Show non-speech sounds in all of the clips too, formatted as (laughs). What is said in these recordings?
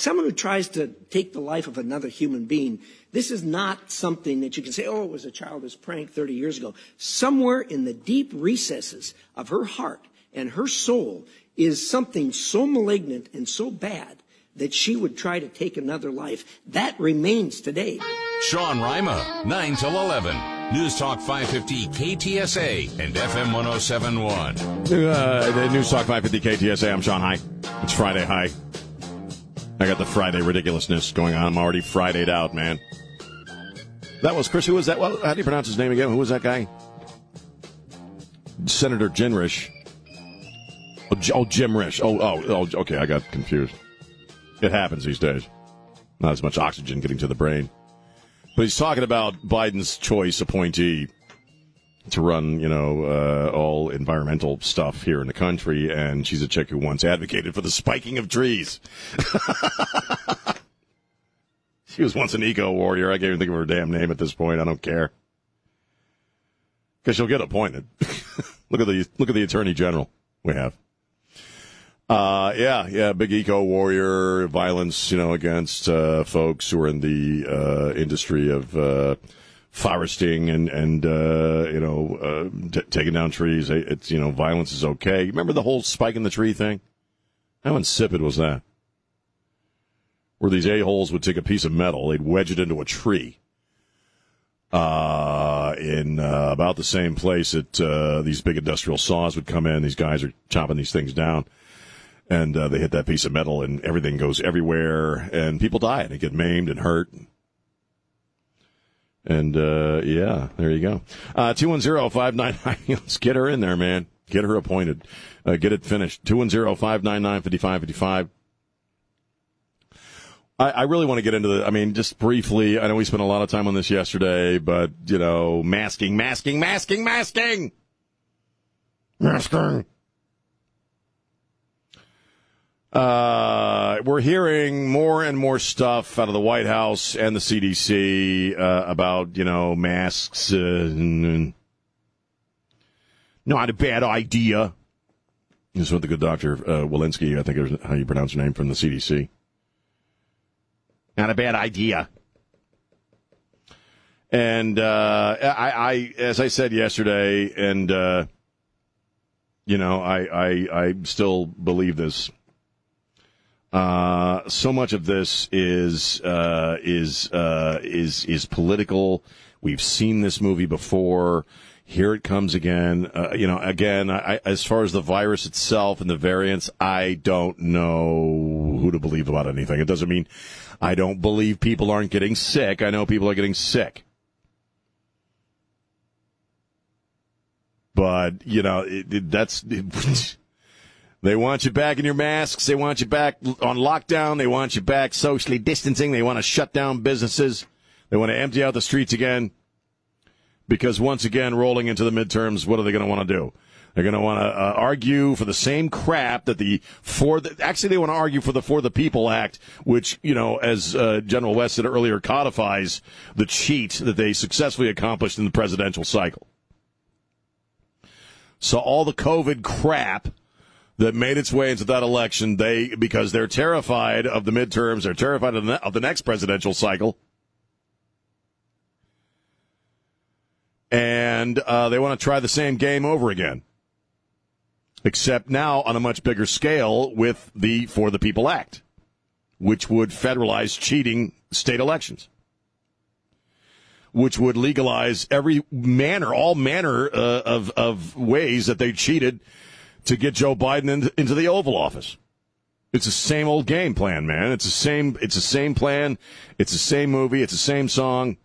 Someone who tries to take the life of another human being, this is not something that you can say, oh, it was a childish prank 30 years ago. Somewhere in the deep recesses of her heart and her soul is something so malignant and so bad that she would try to take another life. That remains today. Sean Rima, 9 till 11. News Talk 550 KTSA and FM 1071. Uh, the News Talk 550 KTSA. I'm Sean High. It's Friday High. I got the Friday ridiculousness going on. I'm already Fridayed out, man. That was Chris. Who was that? Well, how do you pronounce his name again? Who was that guy? Senator Gingrich. Oh, oh, Jim Risch. Oh, oh, oh, okay. I got confused. It happens these days. Not as much oxygen getting to the brain. But he's talking about Biden's choice appointee to run, you know, uh, all environmental stuff here in the country, and she's a chick who once advocated for the spiking of trees. (laughs) she was once an eco warrior. I can't even think of her damn name at this point. I don't care because she'll get appointed. (laughs) look at the look at the attorney general we have. Uh, yeah, yeah, big eco warrior, violence, you know, against uh, folks who are in the uh, industry of uh, foresting and and uh, you know uh, t- taking down trees. It's you know, violence is okay. Remember the whole spike in the tree thing? How insipid was that? Where these a holes would take a piece of metal, they'd wedge it into a tree. Uh, in about the same place that these big industrial saws would come in. These guys are chopping these things down and uh, they hit that piece of metal and everything goes everywhere and people die and they get maimed and hurt and uh, yeah there you go uh, 210-599 (laughs) let's get her in there man get her appointed uh, get it finished 210-599-5555 I, I really want to get into the. I mean, just briefly. I know we spent a lot of time on this yesterday, but you know, masking, masking, masking, masking, masking. Uh, we're hearing more and more stuff out of the White House and the CDC uh, about you know masks. Uh, not a bad idea. This is what the good doctor uh, Walensky, I think is how you pronounce her name from the CDC. Not a bad idea. And uh, I, I, as I said yesterday, and uh, you know, I, I, I still believe this uh, so much of this is uh, is uh, is is political. We've seen this movie before. Here it comes again. Uh, you know, again, I, as far as the virus itself and the variants, I don't know who to believe about anything. It doesn't mean I don't believe people aren't getting sick. I know people are getting sick. But, you know, it, it, that's. (laughs) They want you back in your masks. They want you back on lockdown. They want you back socially distancing. They want to shut down businesses. They want to empty out the streets again. Because once again, rolling into the midterms, what are they going to want to do? They're going to want to uh, argue for the same crap that the for the, actually they want to argue for the For the People Act, which you know, as uh, General West said earlier, codifies the cheat that they successfully accomplished in the presidential cycle. So all the COVID crap that made its way into that election. They because they're terrified of the midterms. They're terrified of the, of the next presidential cycle. And uh, they want to try the same game over again, except now on a much bigger scale with the For the People Act, which would federalize cheating state elections, which would legalize every manner, all manner uh, of of ways that they cheated to get Joe Biden into the Oval Office. It's the same old game plan, man. It's the same. It's the same plan. It's the same movie. It's the same song.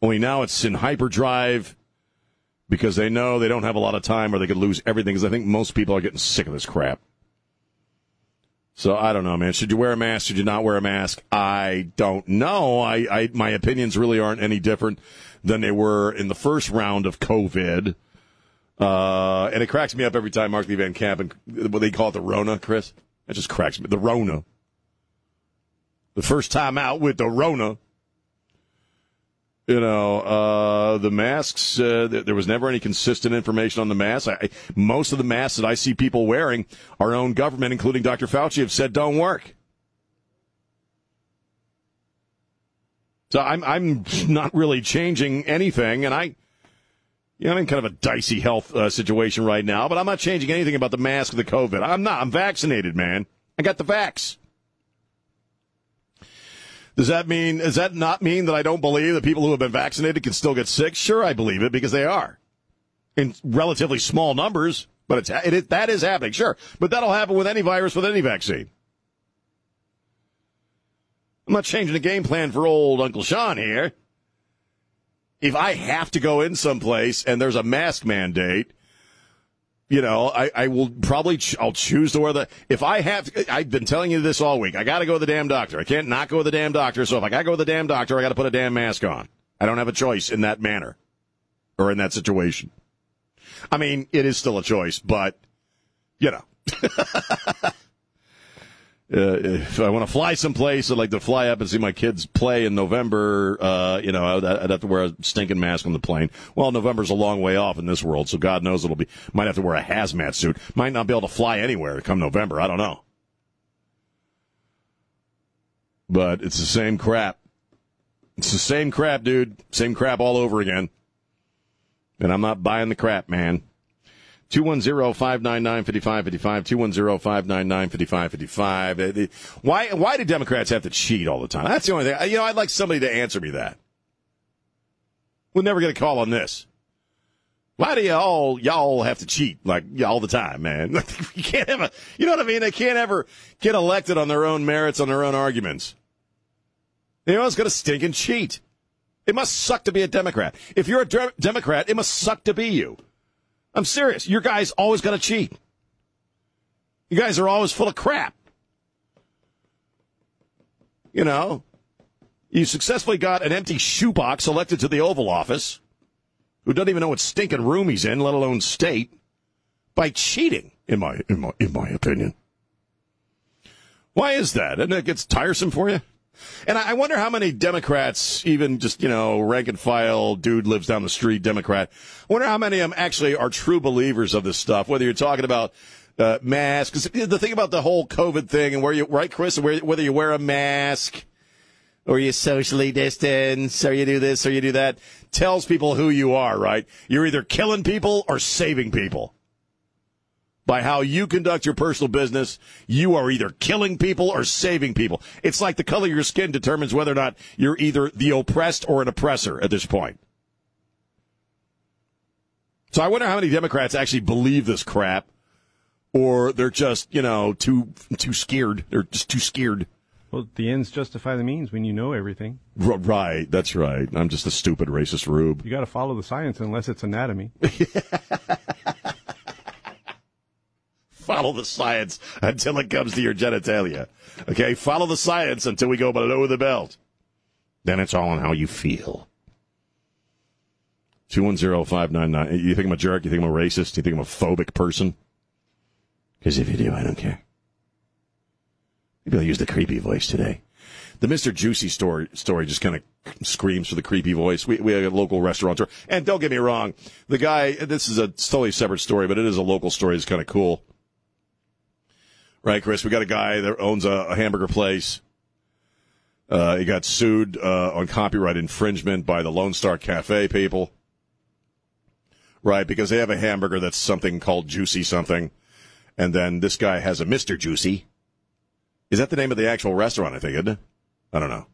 Only now it's in hyperdrive because they know they don't have a lot of time or they could lose everything. Because I think most people are getting sick of this crap. So I don't know, man. Should you wear a mask? Should you not wear a mask? I don't know. I, I my opinions really aren't any different than they were in the first round of COVID. Uh, and it cracks me up every time Mark Lee Van Camp and what they call it the Rona, Chris. That just cracks me. The Rona. The first time out with the Rona. You know, uh, the masks, uh, there was never any consistent information on the masks. I, most of the masks that I see people wearing, our own government, including Dr. Fauci, have said don't work. So I'm, I'm not really changing anything, and I, you know, I'm in kind of a dicey health uh, situation right now, but I'm not changing anything about the mask or the COVID. I'm not. I'm vaccinated, man. I got the vax. Does that mean, does that not mean that I don't believe that people who have been vaccinated can still get sick? Sure, I believe it because they are in relatively small numbers, but it's, it is, that is happening, sure. But that'll happen with any virus, with any vaccine. I'm not changing the game plan for old Uncle Sean here. If I have to go in someplace and there's a mask mandate, you know, I, I will probably ch- I'll choose to wear the. If I have, I've been telling you this all week. I got to go to the damn doctor. I can't not go to the damn doctor. So if I got to go to the damn doctor, I got to put a damn mask on. I don't have a choice in that manner or in that situation. I mean, it is still a choice, but you know. (laughs) Uh, if I want to fly someplace, I'd like to fly up and see my kids play in November. Uh, you know, I'd, I'd, have to wear a stinking mask on the plane. Well, November's a long way off in this world, so God knows it'll be. Might have to wear a hazmat suit. Might not be able to fly anywhere come November. I don't know. But it's the same crap. It's the same crap, dude. Same crap all over again. And I'm not buying the crap, man. 210-599-5555, 210-599-5555. Uh, why, why do Democrats have to cheat all the time? That's the only thing. Uh, you know, I'd like somebody to answer me that. We'll never get a call on this. Why do y'all, y'all have to cheat like all the time, man? (laughs) you can't have a, you know what I mean? They can't ever get elected on their own merits, on their own arguments. Know, it's going to stink and cheat. It must suck to be a Democrat. If you're a de- Democrat, it must suck to be you. I'm serious. Your guys always got to cheat. You guys are always full of crap. You know, you successfully got an empty shoebox elected to the Oval Office, who doesn't even know what stinking room he's in, let alone state, by cheating. In my in my in my opinion. Why is that? And it gets tiresome for you. And I wonder how many Democrats, even just, you know, rank and file dude lives down the street Democrat, I wonder how many of them actually are true believers of this stuff, whether you're talking about uh, masks. The thing about the whole COVID thing and where you, right, Chris, whether you wear a mask or you socially distance or you do this or you do that, tells people who you are, right? You're either killing people or saving people by how you conduct your personal business, you are either killing people or saving people. It's like the color of your skin determines whether or not you're either the oppressed or an oppressor at this point. So I wonder how many Democrats actually believe this crap, or they're just, you know, too too scared. They're just too scared. Well, the ends justify the means when you know everything. R- right, that's right. I'm just a stupid racist rube. You got to follow the science unless it's anatomy. (laughs) follow the science until it comes to your genitalia. Okay, follow the science until we go below the belt. Then it's all on how you feel. 210-599. You think I'm a jerk? You think I'm a racist? You think I'm a phobic person? Because if you do, I don't care. Maybe I'll use the creepy voice today. The Mr. Juicy story story just kind of screams for the creepy voice. We we have a local restaurateur, and don't get me wrong, the guy. This is a totally separate story, but it is a local story. It's kind of cool. Right, Chris? We got a guy that owns a, a hamburger place. Uh, he got sued uh, on copyright infringement by the Lone Star Cafe people. Right, because they have a hamburger that's something called Juicy something. And then this guy has a Mr. Juicy. Is that the name of the actual restaurant, I think, it? I don't know.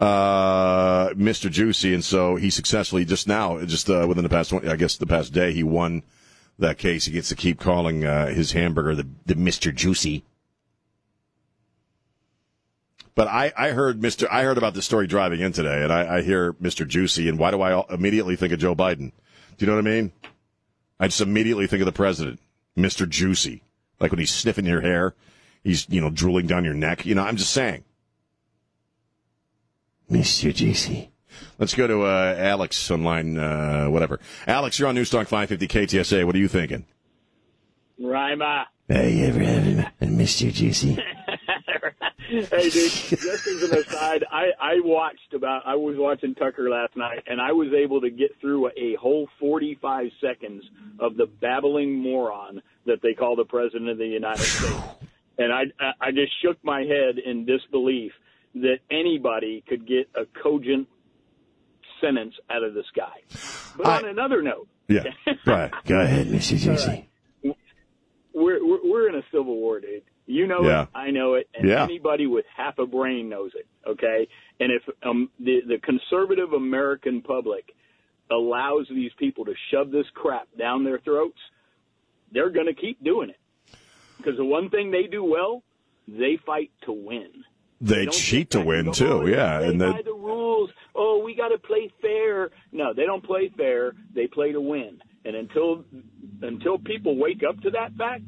Uh, Mr. Juicy. And so he successfully just now, just uh, within the past, 20, I guess the past day, he won that case. He gets to keep calling uh, his hamburger the, the Mr. Juicy. But I, I heard Mr. I heard about this story driving in today, and I, I hear Mr. Juicy, and why do I immediately think of Joe Biden? Do you know what I mean? I just immediately think of the president, Mr. Juicy, like when he's sniffing your hair. he's you know drooling down your neck. You know, I'm just saying. Mr. JC. Let's go to uh, Alex on line, uh, whatever. Alex, you're on Newstalk 550 KTSA. What are you thinking? Rima. Hey, ever having Mr. Juicy. hey, dude, just as an aside, I, I watched about, I was watching Tucker last night, and I was able to get through a whole 45 seconds of the babbling moron that they call the President of the United States. And I, I just shook my head in disbelief that anybody could get a cogent sentence out of this guy. But I- on another note, Yeah. Right. Go ahead, (laughs) Mr. JC. we're, we're we're in a civil war, dude. You know Yeah. it, I know it, and Yeah. anybody with half a brain knows it. Okay, and if um, the the conservative American public allows these people to shove this crap down their throats, they're going to keep doing it. Because the one thing they do well, they fight to win. They cheat to win too. "Oh, Yeah, and by the rules. Oh, we got to play fair. No, they don't play fair. They play to win. And until until people wake up to that fact,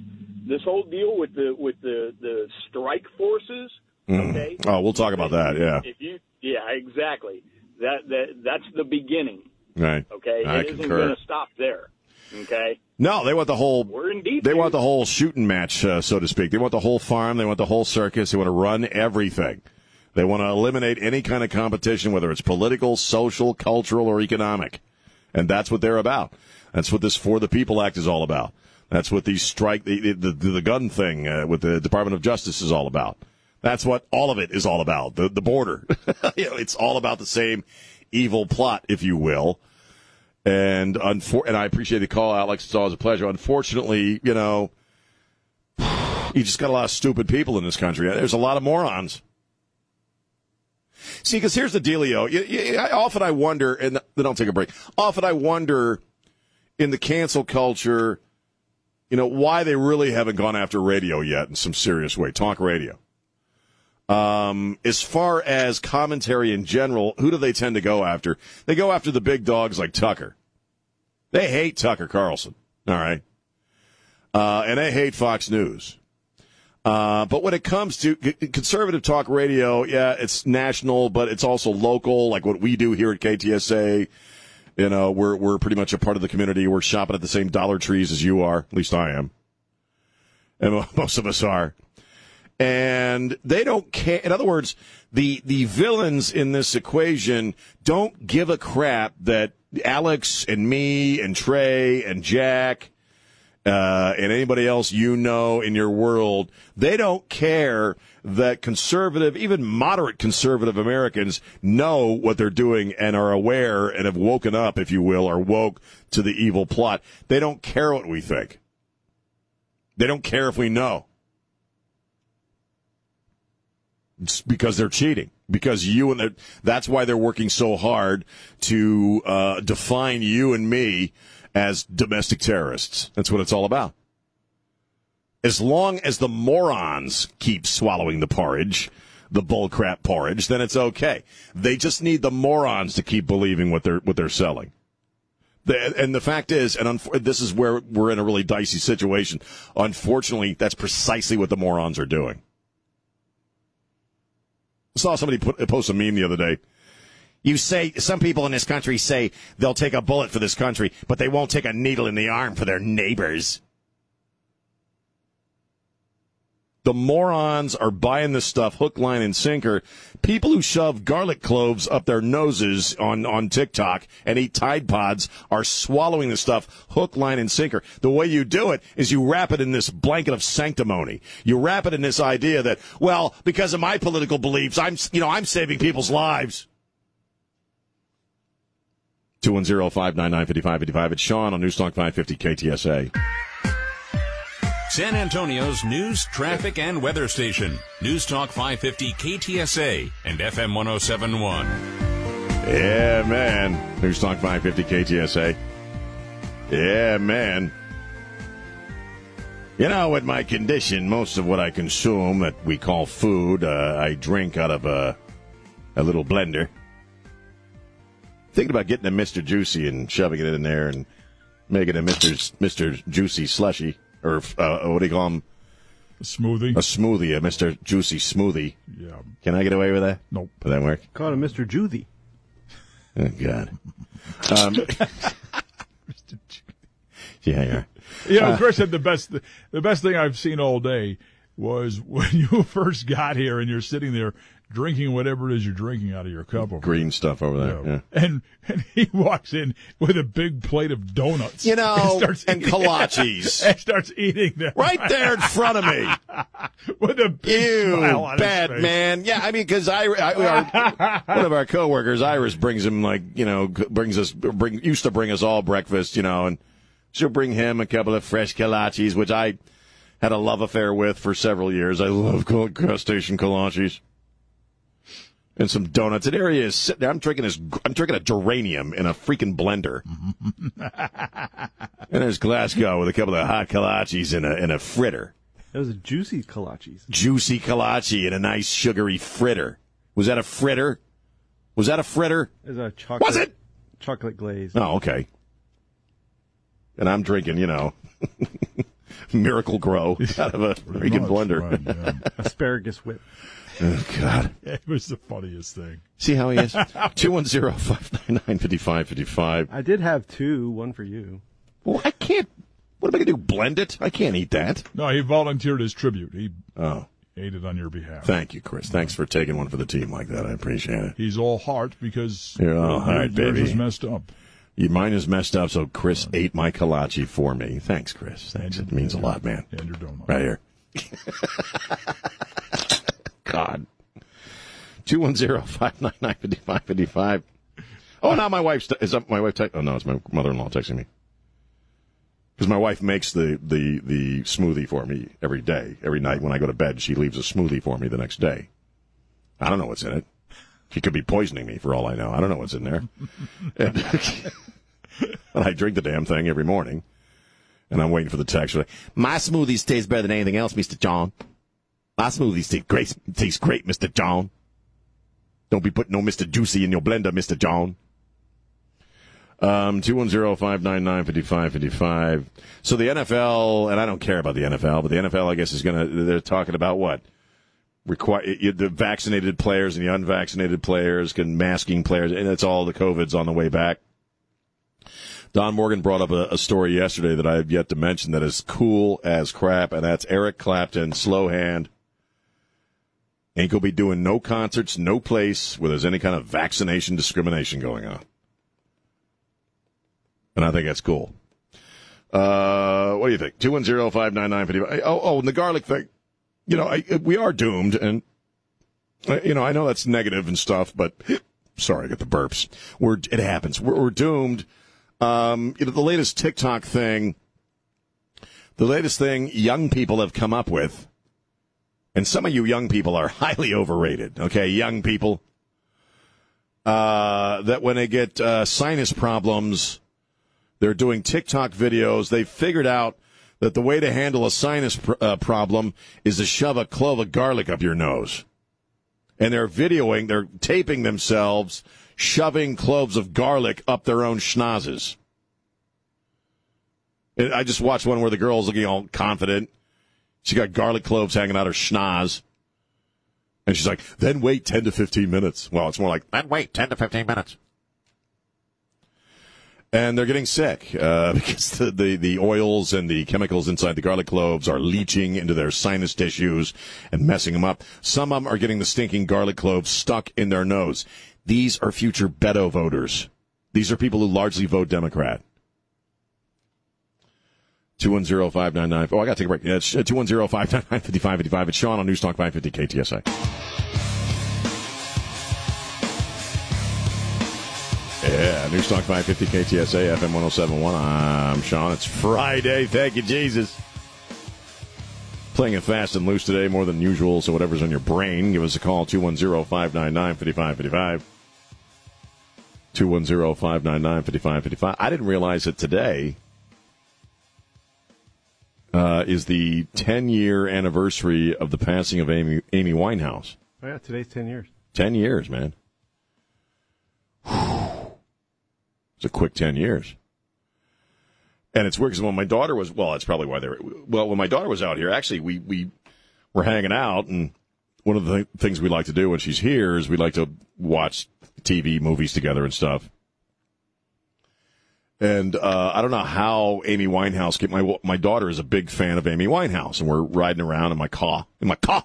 this whole deal with the with the the strike forces. Mm-hmm. Okay. oh, we'll talk about that. Yeah. If you, yeah, exactly. That that that's the beginning. Right. Okay. I it isn't concur. going to stop there. Okay. No, they want the whole. We're in deep. They want the whole shooting match, uh, so to speak. They want the whole farm. They want the whole circus. They want to run everything. They want to eliminate any kind of competition, whether it's political, social, cultural, or economic. And that's what they're about. That's what this For the People Act is all about. That's what the strike, the, the, the, the gun thing uh, with the Department of Justice is all about. That's what all of it is all about. The, the border. (laughs) you know, it's all about the same evil plot, if you will. And unfor- and I appreciate the call, Alex. It's always a pleasure. Unfortunately, you know, (sighs) you just got a lot of stupid people in this country. There's a lot of morons. See, because here's the dealio. You, you, I, often I wonder, and then I'll take a break. Often I wonder in the cancel culture, you know, why they really haven't gone after radio yet in some serious way. Talk radio. Um, as far as commentary in general, who do they tend to go after? They go after the big dogs like Tucker. They hate Tucker Carlson. All right. Uh, and they hate Fox News. Uh, but when it comes to conservative talk radio, yeah, it's national, but it's also local, like what we do here at KTSA. You know, we're we're pretty much a part of the community. We're shopping at the same Dollar Trees as you are. At least I am, and (laughs) most of us are. And they don't care. In other words, the the villains in this equation don't give a crap that Alex and me and Trey and Jack uh, and anybody else you know in your world, they don't care that conservative, even moderate conservative Americans know what they're doing and are aware and have woken up, if you will, or woke to the evil plot. They don't care what we think. They don't care if we know. It's because they're cheating. Because you and the, that's why they're working so hard to uh, define you and me as domestic terrorists. That's what it's all about. As long as the morons keep swallowing the porridge, the bullcrap porridge, then it's okay. They just need the morons to keep believing what they're what they're selling. The, and the fact is, and this is where we're in a really dicey situation. Unfortunately, that's precisely what the morons are doing. I saw somebody put, post a meme the other day. You say some people in this country say they'll take a bullet for this country, but they won't take a needle in the arm for their neighbors. The morons are buying this stuff hook, line, and sinker. People who shove garlic cloves up their noses on, on TikTok and eat Tide Pods are swallowing the stuff hook, line, and sinker. The way you do it is you wrap it in this blanket of sanctimony. You wrap it in this idea that, well, because of my political beliefs, I'm, you know, I'm saving people's lives. 210-599-5555. It's Sean on Newstalk 550 KTSA. San Antonio's news, traffic, and weather station. News Talk 550 KTSA and FM 1071. Yeah, man. News Talk 550 KTSA. Yeah, man. You know, with my condition, most of what I consume that we call food, uh, I drink out of a, a little blender. Thinking about getting a Mr. Juicy and shoving it in there and making a Mr. Mr. Juicy slushy. Or, uh, what do you call them? Smoothie. A smoothie, a Mr. Juicy Smoothie. yeah. Can I get away with that? Nope. Would that work? Call him Mr. Judy. Oh, God. Um, (laughs) yeah, (laughs) yeah. You Uh, know, Chris said the best the best thing I've seen all day was (laughs) when you first got here and you're sitting there drinking whatever it is you're drinking out of your cup over Green stuff over there. there. Yeah. And (laughs) and he walks in with a big plate of donuts. You know, (laughs) and, starts and kolaches. (laughs) and starts eating them Right there in front of me. with a big Ew, smile on his bad man. Yeah, I mean, because I, I our, one of our coworkers, Iris, brings him like you know, brings us, bring used to bring us all breakfast, you know, and she'll bring him a couple of fresh kolaches, which I had a love affair with for several years. I love crustacean kolaches. And some donuts. And there he is sitting there. I'm drinking his. I'm drinking a geranium in a freaking blender. (laughs) and there's Glasgow with a couple of hot kolaches in a in a fritter That was a juicy kolaches. juicy kolache and a nice sugary fritter. Was that a fritter? Was that a fritter? It was a chocolate. Was it? Chocolate glaze. Oh, okay. And I'm drinking, you know, (laughs) Miracle-Gro (laughs) out of a freaking blender. yeah. Asparagus whip. Oh, God. (laughs) It was the funniest thing. See how he is? (laughs) 210-599-5555. I did have two. One for you. Well, I can't. What am I going to do? Blend it? I can't eat that. No, he volunteered his tribute. He Oh, ate it on your behalf. thank you, Chris. Thanks for taking one for the team like that. I appreciate it. He's all heart because You're all heart, yours baby. is messed up. Your mine is messed up, so Chris ate my kolache for me. Thanks, Chris. Thanks. It means a lot, man. And your donut. Right here. (laughs) God. 210-599-5555. Oh, now my wife's, is that my wife, te- oh no, it's my mother-in-law texting me. Because my wife makes the, the, the smoothie for me every day. Every night when I go to bed, she leaves a smoothie for me the next day. I don't know what's in it. She could be poisoning me for all I know. I don't know what's in there. and, (laughs) and I drink the damn thing every morning. And I'm waiting for the text. My smoothies taste better than anything else, Mr. John. My smoothies taste great, taste great, Mr. John. Don't be putting no Mr. Juicy in your blender, Mr. John. Um, 210-599-5555. So the NFL, and I don't care about the NFL, but the NFL, I guess, is going to, they're talking about what? Require the vaccinated players and the unvaccinated players, can masking players, and it's all the COVID's on the way back. Don Morgan brought up a, a story yesterday that I have yet to mention that is cool as crap, and that's Eric Clapton, slow hand. Ain't gonna be doing no concerts, no place where there's any kind of vaccination discrimination going on. And I think that's cool. Uh, what do you think? 210-599-55. Oh, oh, and the garlic thing. You know, I, we are doomed, and, uh, you know, I know that's negative and stuff, but (gasps) sorry, I got the burps. We're, it happens. We're, we're doomed. Um, you know, the latest TikTok thing, the latest thing young people have come up with, and some of you young people are (laughs) highly overrated, okay? Young people, uh, that when they get uh, sinus problems, they're doing TikTok videos. They've figured out that the way to handle a sinus pr- uh, problem is to shove a clove of garlic up your nose. And they're videoing, they're taping themselves shoving cloves of garlic up their own schnozzes. I just watched one where the girl's looking all confident. She got garlic cloves hanging out her schnoz. And she's like, then wait 10 to 15 minutes. Well, it's more like, then wait 10 to 15 minutes. And they're getting sick uh, (laughs) because the, the, the oils and the chemicals inside the garlic cloves are leaching into their sinus tissues and messing them up. Some of them are getting the stinking garlic cloves stuck in their nose. These are future Beto voters. These are people who largely vote Democrat. 210-599. Oh, I got to take a break. Yeah, it's uh, 210-599-5555. It's Sean on News Talk 550 KTSA. Yeah, News Talk 550 KTSA, FM 1071. I'm Sean. It's Friday. Thank you, Jesus. Playing it fast and loose today, more than usual, so whatever's on your brain, give us a call, 210-599-5555. 210-599-5555. I didn't realize that today uh, is the 10-year anniversary of the passing of Amy, Amy Winehouse. Oh, yeah, today's 10 years. 10 years, man. It's a quick 10 years. And it's weird because when my daughter was, well, that's probably why they were, well, when my daughter was out here, actually, we, we, we're hanging out, and one of the things we like to do when she's here is we like to watch TV, movies together and stuff. And uh, I don't know how Amy Winehouse. Came, my my daughter is a big fan of Amy Winehouse, and we're riding around in my car in my car.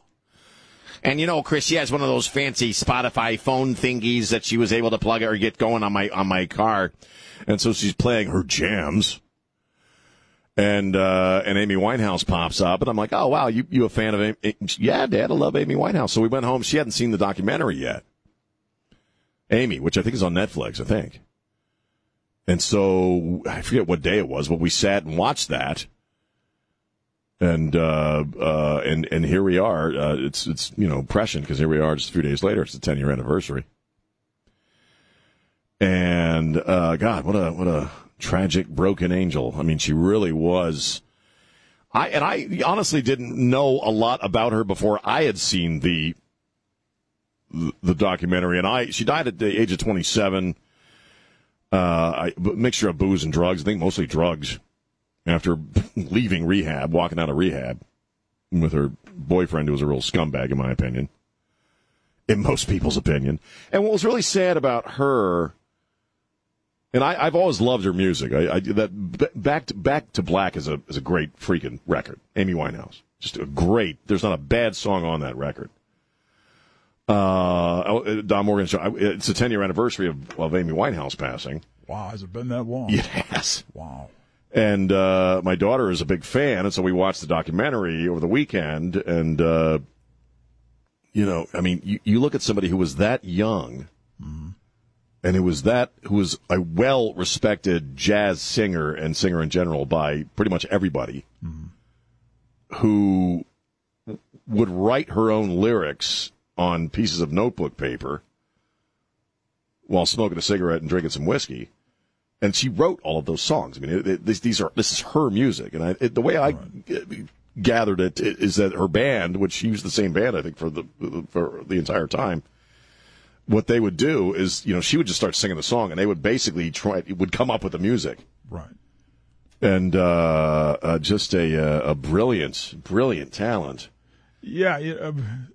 And you know, Chris, she has one of those fancy Spotify phone thingies that she was able to plug or get going on my on my car, and so she's playing her jams. And uh, and Amy Winehouse pops up, and I'm like, oh wow, you you a fan of Amy? Yeah, Dad, I love Amy Winehouse. So we went home. She hadn't seen the documentary yet. Amy, which I think is on Netflix, I think. And so I forget what day it was, but we sat and watched that. And uh, uh, and and here we are. Uh, it's it's you know prescient because here we are just a few days later. It's the 10 year anniversary. And uh, God, what a what a tragic broken angel. I mean, she really was. I and I honestly didn't know a lot about her before I had seen the the documentary. And I she died at the age of 27 uh, a mixture of booze and drugs. I think mostly drugs. After (laughs) leaving rehab, walking out of rehab with her boyfriend, who was a real scumbag, in my opinion, in most people's opinion. And what was really sad about her, and I, have always loved her music. I, I that back to, back to black is a is a great freaking record. Amy Winehouse, just a great. There's not a bad song on that record. Uh, Don Morgan show. It's the 10 year anniversary of, of Amy Winehouse passing. Wow, has it been that long? It has. Wow. And uh, my daughter is a big fan, and so we watched the documentary over the weekend. And uh, you know, I mean, you, you look at somebody who was that young, Mm-hmm. and who was that who was a well respected jazz singer and singer in general by pretty much everybody, who would write her own lyrics on pieces of notebook paper while smoking a cigarette and drinking some whiskey. And she wrote all of those songs. I mean, it, it, these, these are this is her music, and I, it, the way I g- gathered it is that her band, which she was the same band I think for the for the entire time, what they would do is you know she would just start singing the song, and they would basically try would come up with the music, Right. and uh, uh, just a uh, a brilliant brilliant talent. Yeah, yeah, um,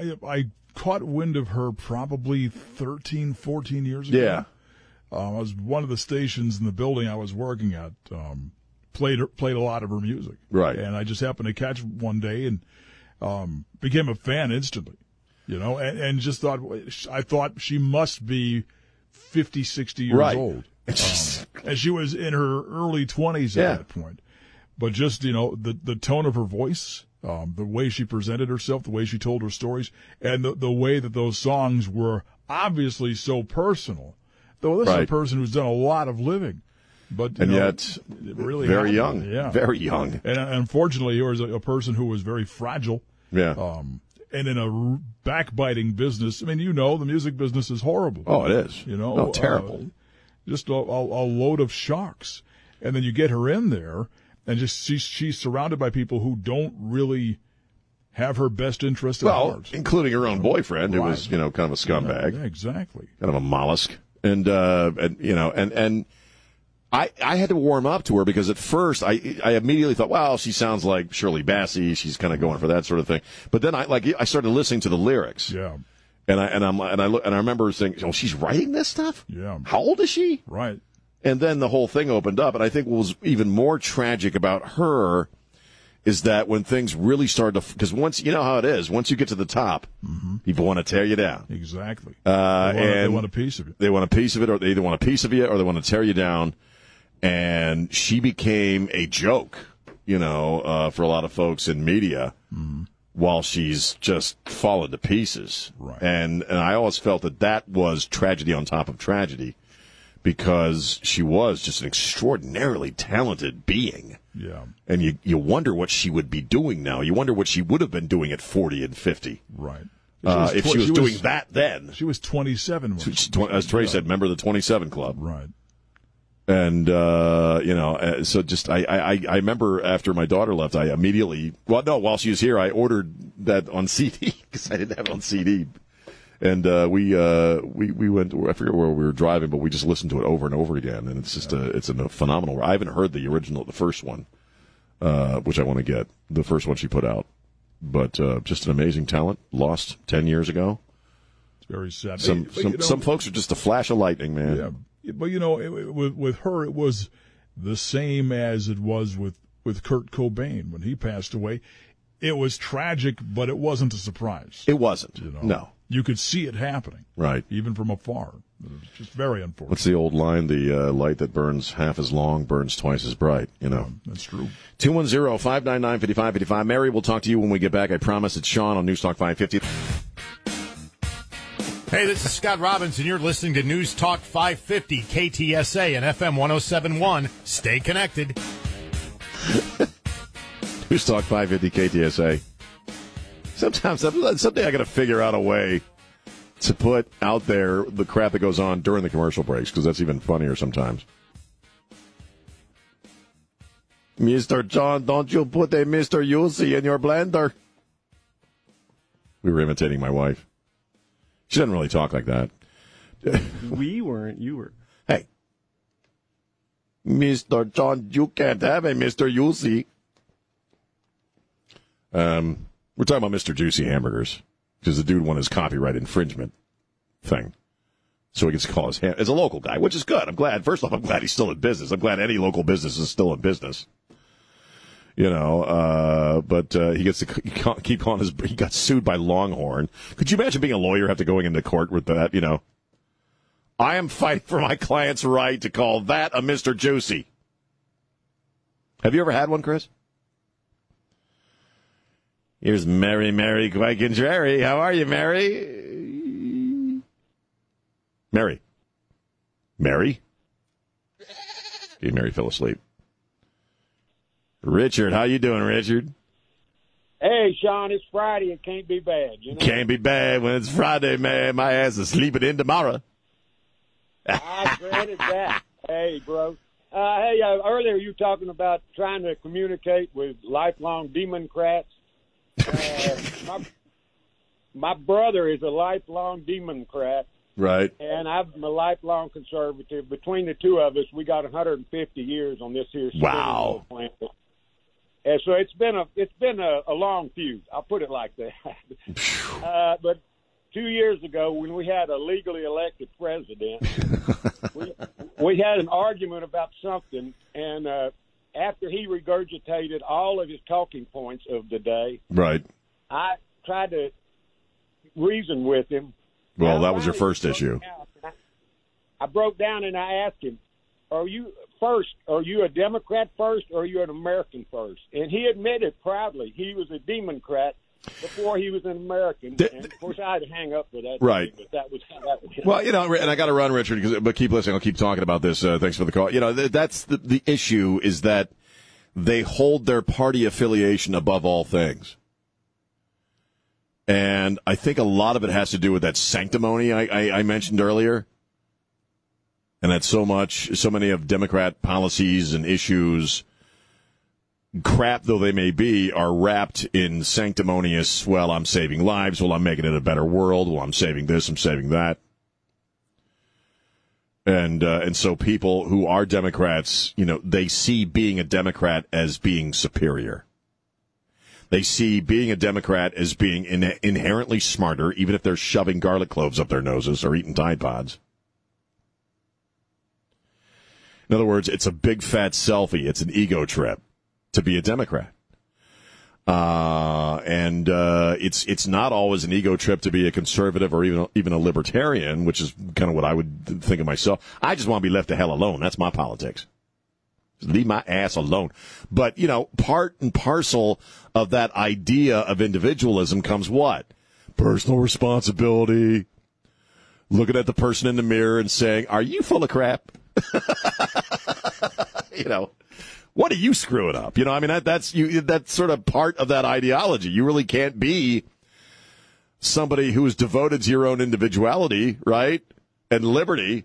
I, I caught wind of her probably 13, 14 years ago. Yeah. Um, I was one of the stations in the building I was working at. Um, played played a lot of her music. Right. And I just happened to catch one day and um, became a fan instantly. You know, and, and just thought I thought she must be 50, 60 years Right. old. (laughs) Um, and she was in her early 20s at Yeah. that point. But just, you know, the, the tone of her voice, um, the way she presented herself, the way she told her stories, and the, the way that those songs were obviously so personal. Though this is a person who's done a lot of living. But, you And know, yet, really very happened. young, Yeah. very young. And uh, unfortunately, he was a, a person who was very fragile. Yeah. Um, and in a r- backbiting business, I mean, you know, the music business is horrible. oh, it is. You know, oh, terrible. uh, just a, a, a load of sharks. And then you get her in there, and just she's she's surrounded by people who don't really have her best interest at well, heart. including her own boyfriend, who was you know kind of a scumbag. Yeah, exactly. kind of a mollusk, and uh, and you know, and and I I had to warm up to her because at first I I immediately thought, wow, she sounds like Shirley Bassey. She's kind of going for that sort of thing. But then I like I started listening to the lyrics, Yeah, and I and I'm and I look and I remember saying, oh, she's writing this stuff. Yeah. How old is she? right. And then the whole thing opened up, and I think what was even more tragic about her is that when things really started to, because once you know how it is, once you get to the top, people want to tear you down. Exactly. Uh, they, want, they want a piece of it. They want a piece of it, or they either want a piece of you, or they want to tear you down. And she became a joke, you know, uh, for a lot of folks in media, while she's just fallen to pieces. Right. And and I always felt that that was tragedy on top of tragedy, because she was just an extraordinarily talented being. Yeah, And you, you wonder what she would be doing now. You wonder what she would have been doing at 40 and 50 right. uh, if she was doing that then. She was 27 when She's tw- As Trey said, member of the 27 Club. Right. And, uh, you know, uh, so just, I, I, I remember after my daughter left, I immediately, well, no, while she was here, I ordered that on (laughs) CD because I didn't have it on CD. And, uh, we, uh, we, we went, I forget where we were driving, but we just listened to it over and over again. And it's just a, it's a phenomenal, I haven't heard the original, the first one, uh, which I want to get, the first one she put out. but uh, just an amazing talent. Lost ten years ago. It's very sad. Some But, some, know, some folks are just a flash of lightning, man. Yeah, but you know, it, it- with with her, it was the same as it was with with Kurt Cobain when he passed away. It was tragic, but it wasn't a surprise. It wasn't. you know, No. You could see it happening, Right. even from afar. It just very unfortunate. What's the old line? The uh, light that burns half as long burns twice as bright. You know. That's true. 210 599 5555. Mary, we'll talk to you when we get back. I promise it's Sean on News Talk 550. Hey, this is Scott Robbins, and you're listening to News Talk 550 KTSA and FM 1071. Stay connected. (laughs) News Talk 550 KTSA. Sometimes, someday I got to figure out a way to put out there the crap that goes on during the commercial breaks because that's even funnier sometimes. Mr. John, don't you put a Mr. Yulsi in your blender. We were imitating my wife. She doesn't really talk like that. (laughs) We weren't. You were. Hey, Mr. John, you can't have a Mr. Yulsi. Um, we're talking about Mr. Juicy Hamburgers because the dude won his copyright infringement thing. So he gets to call his ham. It's a local guy, which is good. I'm glad. First off, I'm glad he's still in business. I'm glad any local business is still in business. You know, uh, but uh, he gets to c- keep calling his. He got sued by Longhorn. Could you imagine being a lawyer, to going into court with that? You know, I am fighting for my client's right to call that a Mr. Juicy. Have you ever had one, Chris? Here's Mary, Mary, Quake, and Jerry. How are you, Mary? Mary. Mary? Okay, Mary fell asleep. Richard, how you doing, Richard? Hey, Sean, it's Friday. It can't be bad. You know, Can't be bad when it's Friday, man. My ass is sleeping in tomorrow. I dreaded that. Hey, bro. Uh, hey, uh, earlier you talking about trying to communicate with lifelong Democrats. Uh, my, my brother is a lifelong Democrat, Right. and I'm a lifelong conservative. Between the two of us, we got 150 years on this here. Wow. planet. And so it's been a it's been a, a long feud. I'll put it like that. uh, but two years ago, when we had a legally elected president, (laughs) we we had an argument about something, and uh, after he regurgitated all of his talking points of the day, Right. I tried to reason with him. Well, that was your first issue. I, I broke down and I asked him, "Are you first? Are you a Democrat first, or are you an American first? And he admitted proudly he was a Democrat before he was an American. Th- and of course, I had to hang up for that. Right. But that was how that was. Well, you know, and I got to run, Richard, 'cause- but keep listening. I'll keep talking about this. Uh, thanks for the call. You know, th- that's the, the issue is that they hold their party affiliation above all things. And I think a lot of it has to do with that sanctimony I, I, I mentioned earlier. And that so much, so many of Democrat policies and issues, crap though they may be, are wrapped in sanctimonious, well, I'm saving lives, well, I'm making it a better world, well, I'm saving this, I'm saving that. And uh, and so people who are Democrats, you know, they see being a Democrat as being superior. They see being a Democrat as being in- inherently smarter, even if they're shoving garlic cloves up their noses or eating Tide Pods. In other words, it's a big fat selfie. It's an ego trip to be a Democrat. Uh, and uh, it's it's not always an ego trip to be a conservative or even even a libertarian, which is kind of what I would think of myself. I just want to be left the hell alone. That's my politics. Leave my ass alone. But you know, part and parcel of that idea of individualism comes what? Personal responsibility. Looking at the person in the mirror and saying, "Are you full of crap?" (laughs) you know, what are you screwing up? You know, I mean, that, that's you. That's sort of part of that ideology. You really can't be somebody who is devoted to your own individuality, right, and liberty,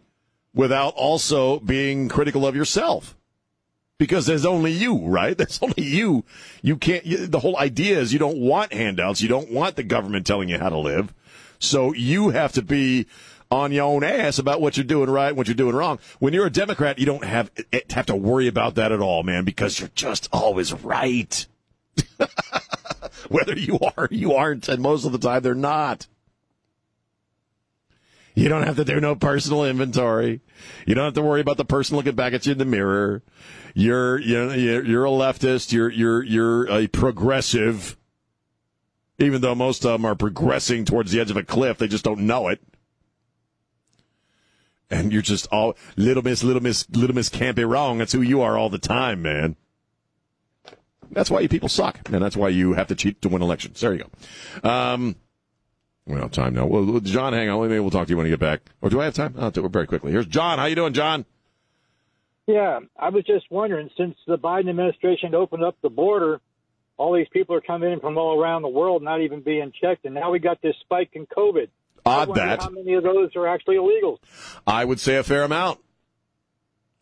without also being critical of yourself. Because there's only you, right? (laughs) There's only you. You can't. You, the whole idea is you don't want handouts. You don't want the government telling you how to live. So you have to be on your own ass about what you're doing right, what you're doing wrong. When you're a Democrat, you don't have have to worry about that at all, man, because you're just always right. (laughs) Whether you are, you aren't, and most of the time they're not. You don't have to do no personal inventory. You don't have to worry about the person looking back at you in the mirror. You're you're you're a leftist. You're you're you're a progressive. Even though most of them are progressing towards the edge of a cliff, they just don't know it. And you're just all little miss, little miss, little miss can't be wrong. That's who you are all the time, man. That's why you people suck, and that's why you have to cheat to win elections. There you go. Um, we don't have time now. Well, John, hang on. Maybe we'll talk to you when you get back. Or do I have time? I'll do it very quickly. Here's John. How you doing, John? Yeah, I was just wondering, since the Biden administration opened up the border, all these people are coming in from all around the world, not even being checked, and now we got this spike in COVID. Odd that. How many of those are actually illegal? I would say a fair amount.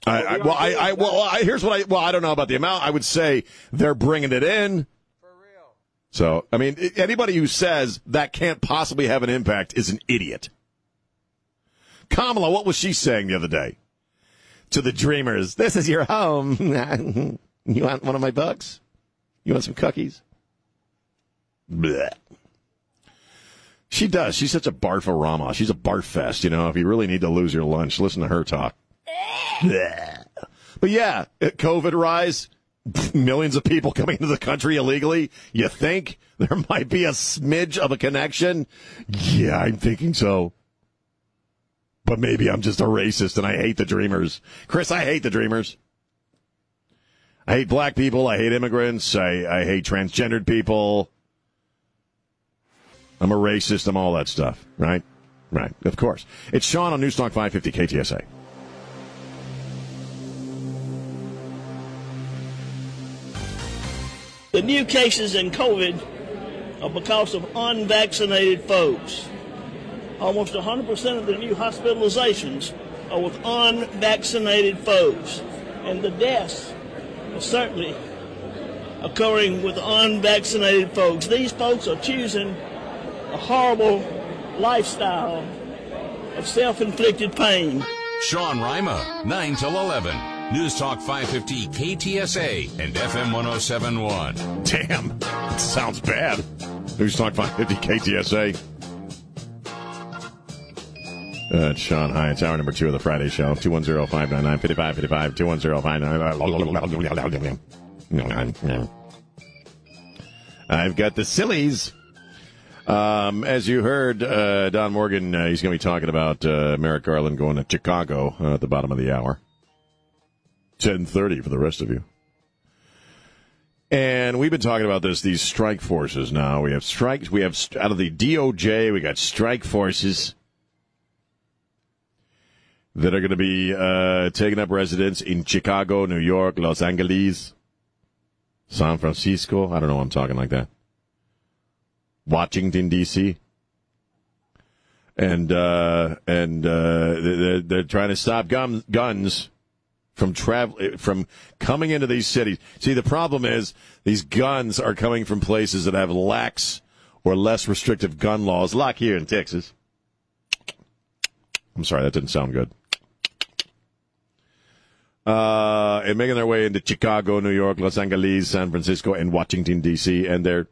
I, I, well, I, I, well, I, here's what I, well, I don't know about the amount. I would say they're bringing it in. For real. So, I mean, anybody who says that can't possibly have an impact is an idiot. Kamala, what was she saying the other day to the dreamers? This is your home. (laughs) you want one of my books? You want some cookies? Blech. She does. She's such a barfarama. She's a barfest. You know, if you really need to lose your lunch, listen to her talk. but yeah, COVID rise, millions of people (laughs) coming into the country illegally. You think there might be a smidge of a connection? Yeah, I'm thinking so. But maybe I'm just a racist and I hate the dreamers. Chris, I hate the dreamers. I hate black people. I hate immigrants. I, I hate transgendered people. I'm a racist. I'm all that stuff. Right? Right. Of course. It's Sean on Newstalk 550 KTSA. The new cases in COVID are because of unvaccinated folks. Almost 100% of the new hospitalizations are with unvaccinated folks. And the deaths are certainly occurring with unvaccinated folks. These folks are choosing a horrible lifestyle of self inflicted pain. Sean Rima, 9 till 11. News Talk 550 KTSA and FM 1071. Damn, sounds bad. News Talk 550 KTSA. Uh, it's Sean. Hi, it's hour number two of the Friday show. 210 599 5555 210 I've got the sillies. Um, as you heard, uh, Don Morgan, uh, he's going to be talking about uh, Merrick Garland going to Chicago uh, at the bottom of the hour. 10:30 for the rest of you. And we've been talking about this these strike forces now. We have strikes, we have out of the DOJ, we got strike forces that are going to be uh, taking up residence in Chicago, New York, Los Angeles, San Francisco. I don't know. Why I'm talking like that. Washington D.C. And uh, and uh, they're, they're trying to stop gun, guns from travel from coming into these cities. See, the problem is these guns are coming from places that have lax or less restrictive gun laws, like here in Texas. I'm sorry, that didn't sound good. Uh, and making their way into Chicago, New York, Los Angeles, San Francisco, and Washington D.C., and they're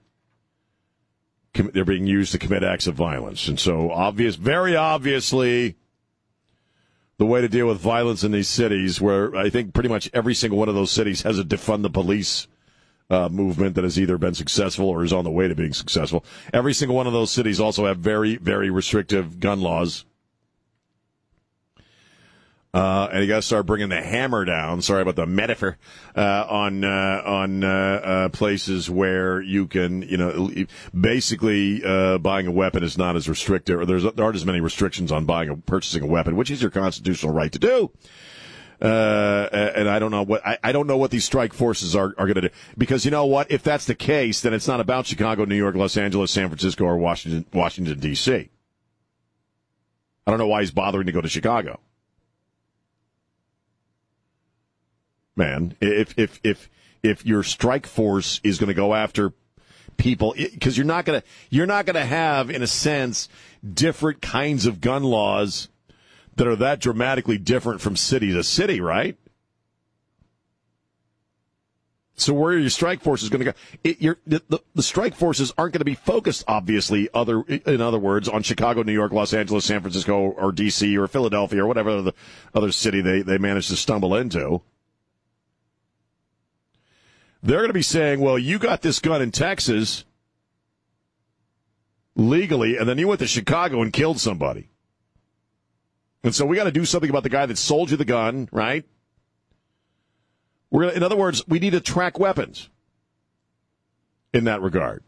they're being used to commit acts of violence. And so, obvious, very obviously, the way to deal with violence in these cities, where I think pretty much every single one of those cities has a defund the police uh, movement that has either been successful or is on the way to being successful. Every single one of those cities also have very, very restrictive gun laws. Uh, and you got to start bringing the hammer down. Sorry about the metaphor uh, on uh, on uh, uh, places where you can, you know, basically uh, buying a weapon is not as restrictive, or there aren't as many restrictions on buying or purchasing a weapon, which is your constitutional right to do. and I don't know what I, I don't know what these strike forces are, are going to do because you know what if that's the case then it's not about Chicago, New York, Los Angeles, San Francisco, or Washington Washington D.C. I don't know why he's bothering to go to Chicago. Man. If if if if your strike force is going to go after people because you're not going to you're not going to have in a sense different kinds of gun laws that are that dramatically different from city to city, right? So where your strike forces going to go? It, the, the, the strike forces aren't going to be focused, obviously, other in other words, on Chicago, New York, Los Angeles, San Francisco, or D.C. or Philadelphia or whatever other, other city they, they managed to stumble into. They're going to be saying, well, you got this gun in Texas legally, and then you went to Chicago and killed somebody. And so we got to do something about the guy that sold you the gun, right? We're in other words, we need to track weapons in that regard.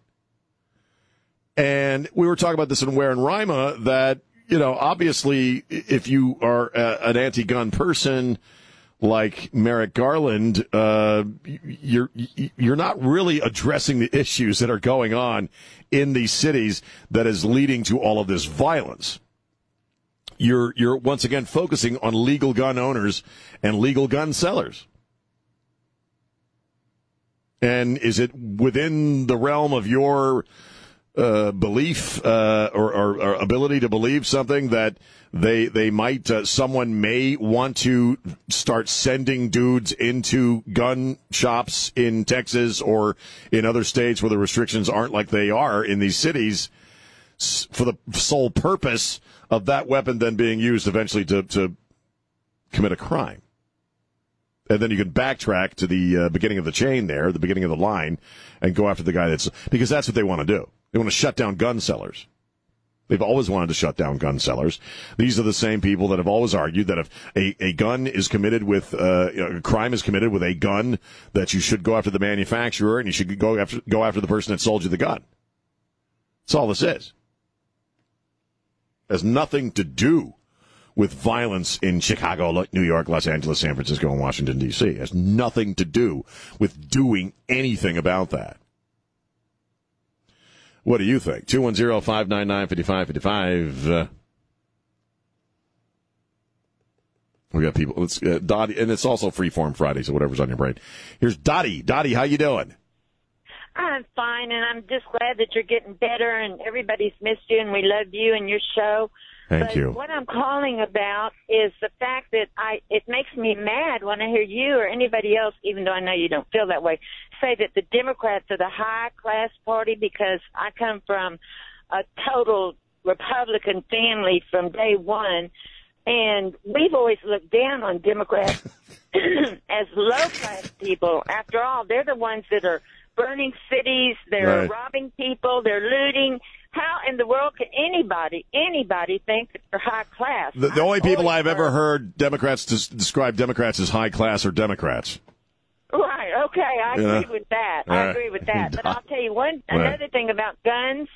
And we were talking about this in Where and Rima that, you know, obviously if you are a, an anti-gun person like Merrick Garland, uh, you're, you're not really addressing the issues that are going on in these cities that is leading to all of this violence you're you're once again focusing on legal gun owners and legal gun sellers. And is it within the realm of your uh, belief uh, or, or, or, ability to believe something that they they might uh, someone may want to start sending dudes into gun shops in Texas or in other states where the restrictions aren't like they are in these cities for the sole purpose of that weapon then being used eventually to, to commit a crime. And then you can backtrack to the uh, beginning of the chain there, the beginning of the line, and go after the guy that's because that's what they want to do. They want to shut down gun sellers. They've always wanted to shut down gun sellers. These are the same people that have always argued that if a, a gun is committed with uh, a crime is committed with a gun, that you should go after the manufacturer and you should go after go after the person that sold you the gun. That's all this is has nothing to do with violence in Chicago, New York, Los Angeles, San Francisco, and Washington, D.C. It has nothing to do with doing anything about that. What do you think? 210 599 5555. Uh, we got people. Let's, uh, Dottie, and it's also Freeform Friday, so whatever's on your brain. Here's Dottie. Dottie, how you doing? I'm fine, and I'm just glad that you're getting better, and everybody's missed you, and we love you and your show. Thank but you. What I'm calling about is the fact that I it makes me mad when I hear you or anybody else, even though I know you don't feel that way, say that the Democrats are the high class party because I come from a total Republican family from day one, and we've always looked down on Democrats (laughs) as low class people. After all, they're the ones that are burning cities, they're Right. robbing people, they're looting. How in the world can anybody, anybody think that they're high class? The, the only people I've ever heard Democrats des- describe Democrats as high class are Democrats. Right. Okay. I Yeah. agree with that. All I right. agree with that. (laughs) But I'll tell you one Right. another thing about guns.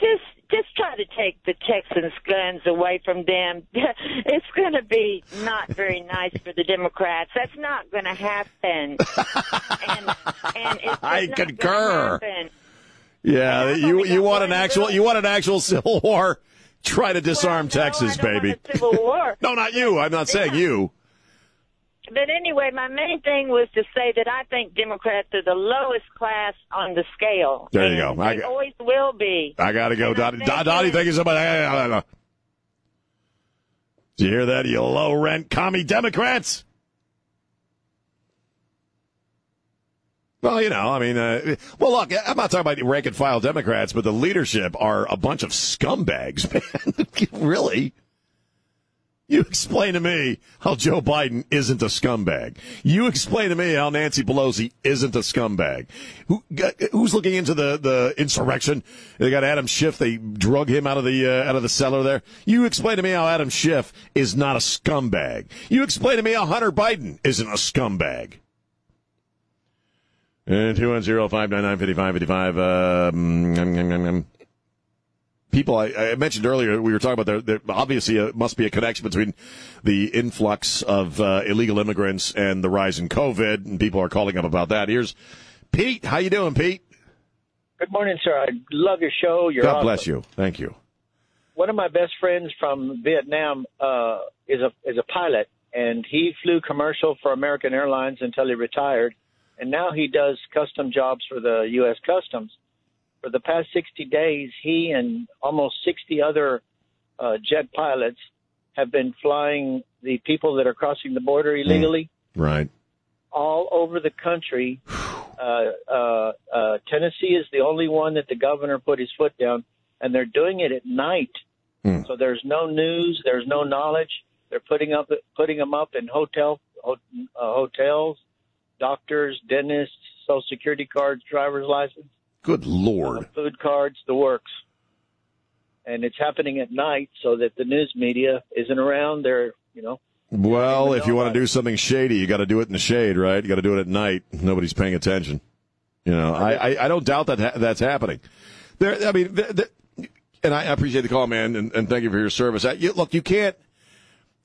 Just just try to take the Texans' guns away from them. (laughs) it's going to be not very nice for the Democrats. That's not going to happen. (laughs) and and I concur. Yeah, you you want an actual you want an actual civil war? Try to disarm Texas, baby. Civil war. (laughs) no, not you. I'm not saying you. But anyway, my main thing was to say that I think Democrats are the lowest class on the scale. There you go. I They always will be. I gotta go, Dottie. Dottie, Dottie, thank you so much. Do you hear that, you low rent commie Democrats? Well, you know, I mean, uh, well, look, I'm not talking about rank and file Democrats, but the leadership are a bunch of scumbags, (laughs) man. really? You explain to me how Joe Biden isn't a scumbag. You explain to me how Nancy Pelosi isn't a scumbag. Who, who's looking into the, the insurrection? They got Adam Schiff. They drug him out of the uh, out of the cellar there. You explain to me how Adam Schiff is not a scumbag. You explain to me how Hunter Biden isn't a scumbag. 210-599-5555. Um, people, I, I, mentioned earlier, we were talking about there, there obviously uh, must be a connection between the influx of uh, illegal immigrants and the rise in COVID, and people are calling up about that. Here's Pete. How you doing, Pete? Good morning, sir. I love your show. You're God awesome. bless you. Thank you. One of my best friends from Vietnam uh, is a is a pilot, and he flew commercial for American Airlines until he retired – and now he does custom jobs for the U.S. Customs. For the past 60 days, he and almost 60 other uh, jet pilots have been flying the people that are crossing the border illegally Right. all over the country Uh, uh, uh, Tennessee is the only one that the governor put his foot down, and they're doing it at night. Hmm. So there's no news, there's no knowledge. They're putting up putting them up in hotel ho- uh, hotels, doctors, dentists, social security cards, driver's license, Good lord. Uh, food cards, the works. And it's happening at night so that the news media isn't around. They're you know Well, if you want to do something shady, you got to do it in the shade, right? You got to do it at night. Nobody's paying attention. You know, I, I, I don't doubt that ha- that's happening. There, I mean, th th and I appreciate the call, man, and, and thank you for your service. I, you, look, you can't.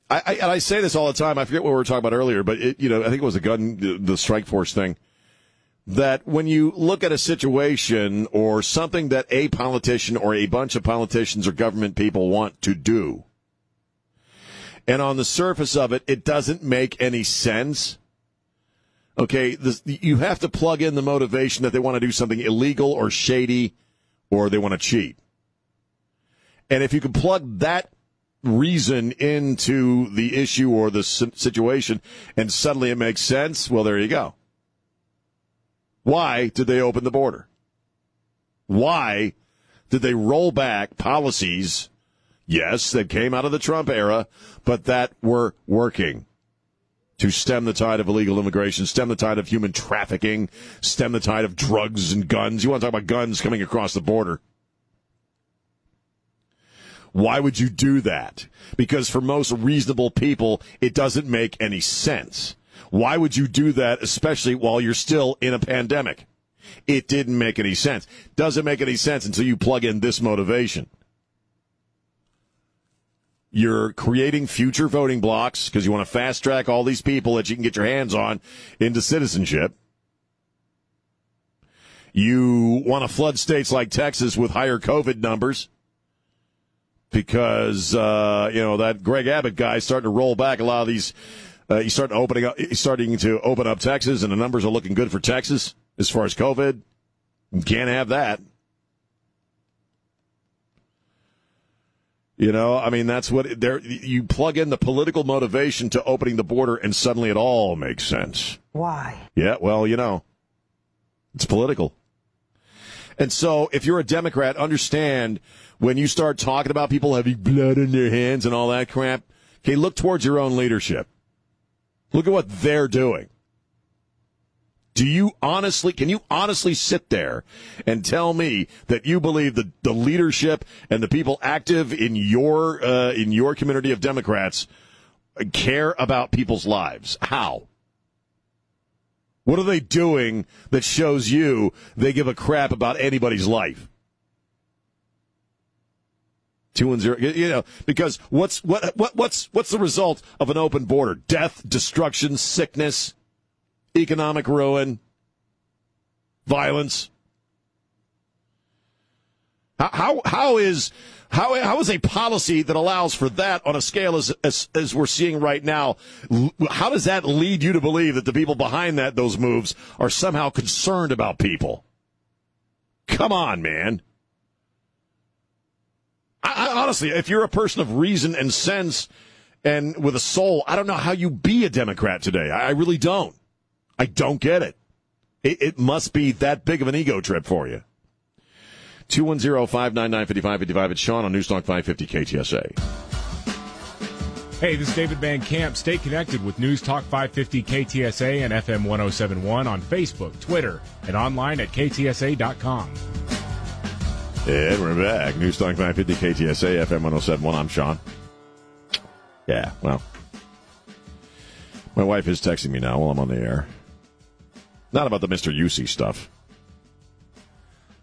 I, I, and I say this all the time. I forget what we were talking about earlier, but it, you know, I think it was the gun, the, the strike force thing. That when you look at a situation or something that a politician or a bunch of politicians or government people want to do, and on the surface of it, it doesn't make any sense. Okay, this, you have to plug in the motivation that they want to do something illegal or shady, or they want to cheat. And if you can plug that reason into the issue or the situation, and suddenly it makes sense, well, there you go. Why did they open the border? Why did they roll back policies? Yes, that came out of the Trump era, but that were working to stem the tide of illegal immigration, stem the tide of human trafficking, stem the tide of drugs and guns. You want to talk about guns coming across the border? Why would you do that? Because for most reasonable people, it doesn't make any sense. Why would you do that, especially while you're still in a pandemic? It didn't make any sense. Doesn't make any sense until you plug in this motivation. You're creating future voting blocks because you want to fast track all these people that you can get your hands on into citizenship. You want to flood states like Texas with higher COVID numbers because uh, you know that Greg Abbott guy is starting to roll back a lot of these. Uh, he's starting opening up. He's starting to open up Texas, and the numbers are looking good for Texas as far as COVID. You can't have that. You know, I mean, that's what there. You plug in the political motivation to opening the border, and suddenly it all makes sense. Why? Yeah, well, you know, it's political. And so, if you're a Democrat, understand when you start talking about people having blood in their hands and all that crap. Okay, look towards your own leadership. Look at what they're doing. Do you honestly, can you honestly sit there and tell me that you believe that the leadership and the people active in your, uh, in your community of Democrats care about people's lives? How? What are they doing that shows you they give a crap about anybody's life? Two and zero, you know, because what's what what what's what's the result of an open border? Death, destruction, sickness, economic ruin, violence. How how, how is how how is a policy that allows for that on a scale as, as as we're seeing right now? How does that lead you to believe that the people behind that those moves are somehow concerned about people? Come on, man. I, honestly, if you're a person of reason and sense and with a soul, I don't know how you be a Democrat today. I, I really don't. I don't get it. it. It must be that big of an ego trip for you. 210-599-5555. It's Sean on Newstalk 550 KTSA. Hey, this is David Van Camp. Stay connected with News Talk 550 KTSA and FM 1071 on Facebook, Twitter, and online at ktsa.com. And we're back. Newstalk 550 KTSA, FM 1071. I'm Sean. Yeah, well. My wife is texting me now while I'm on the air. Not about the Mr. Juicy stuff.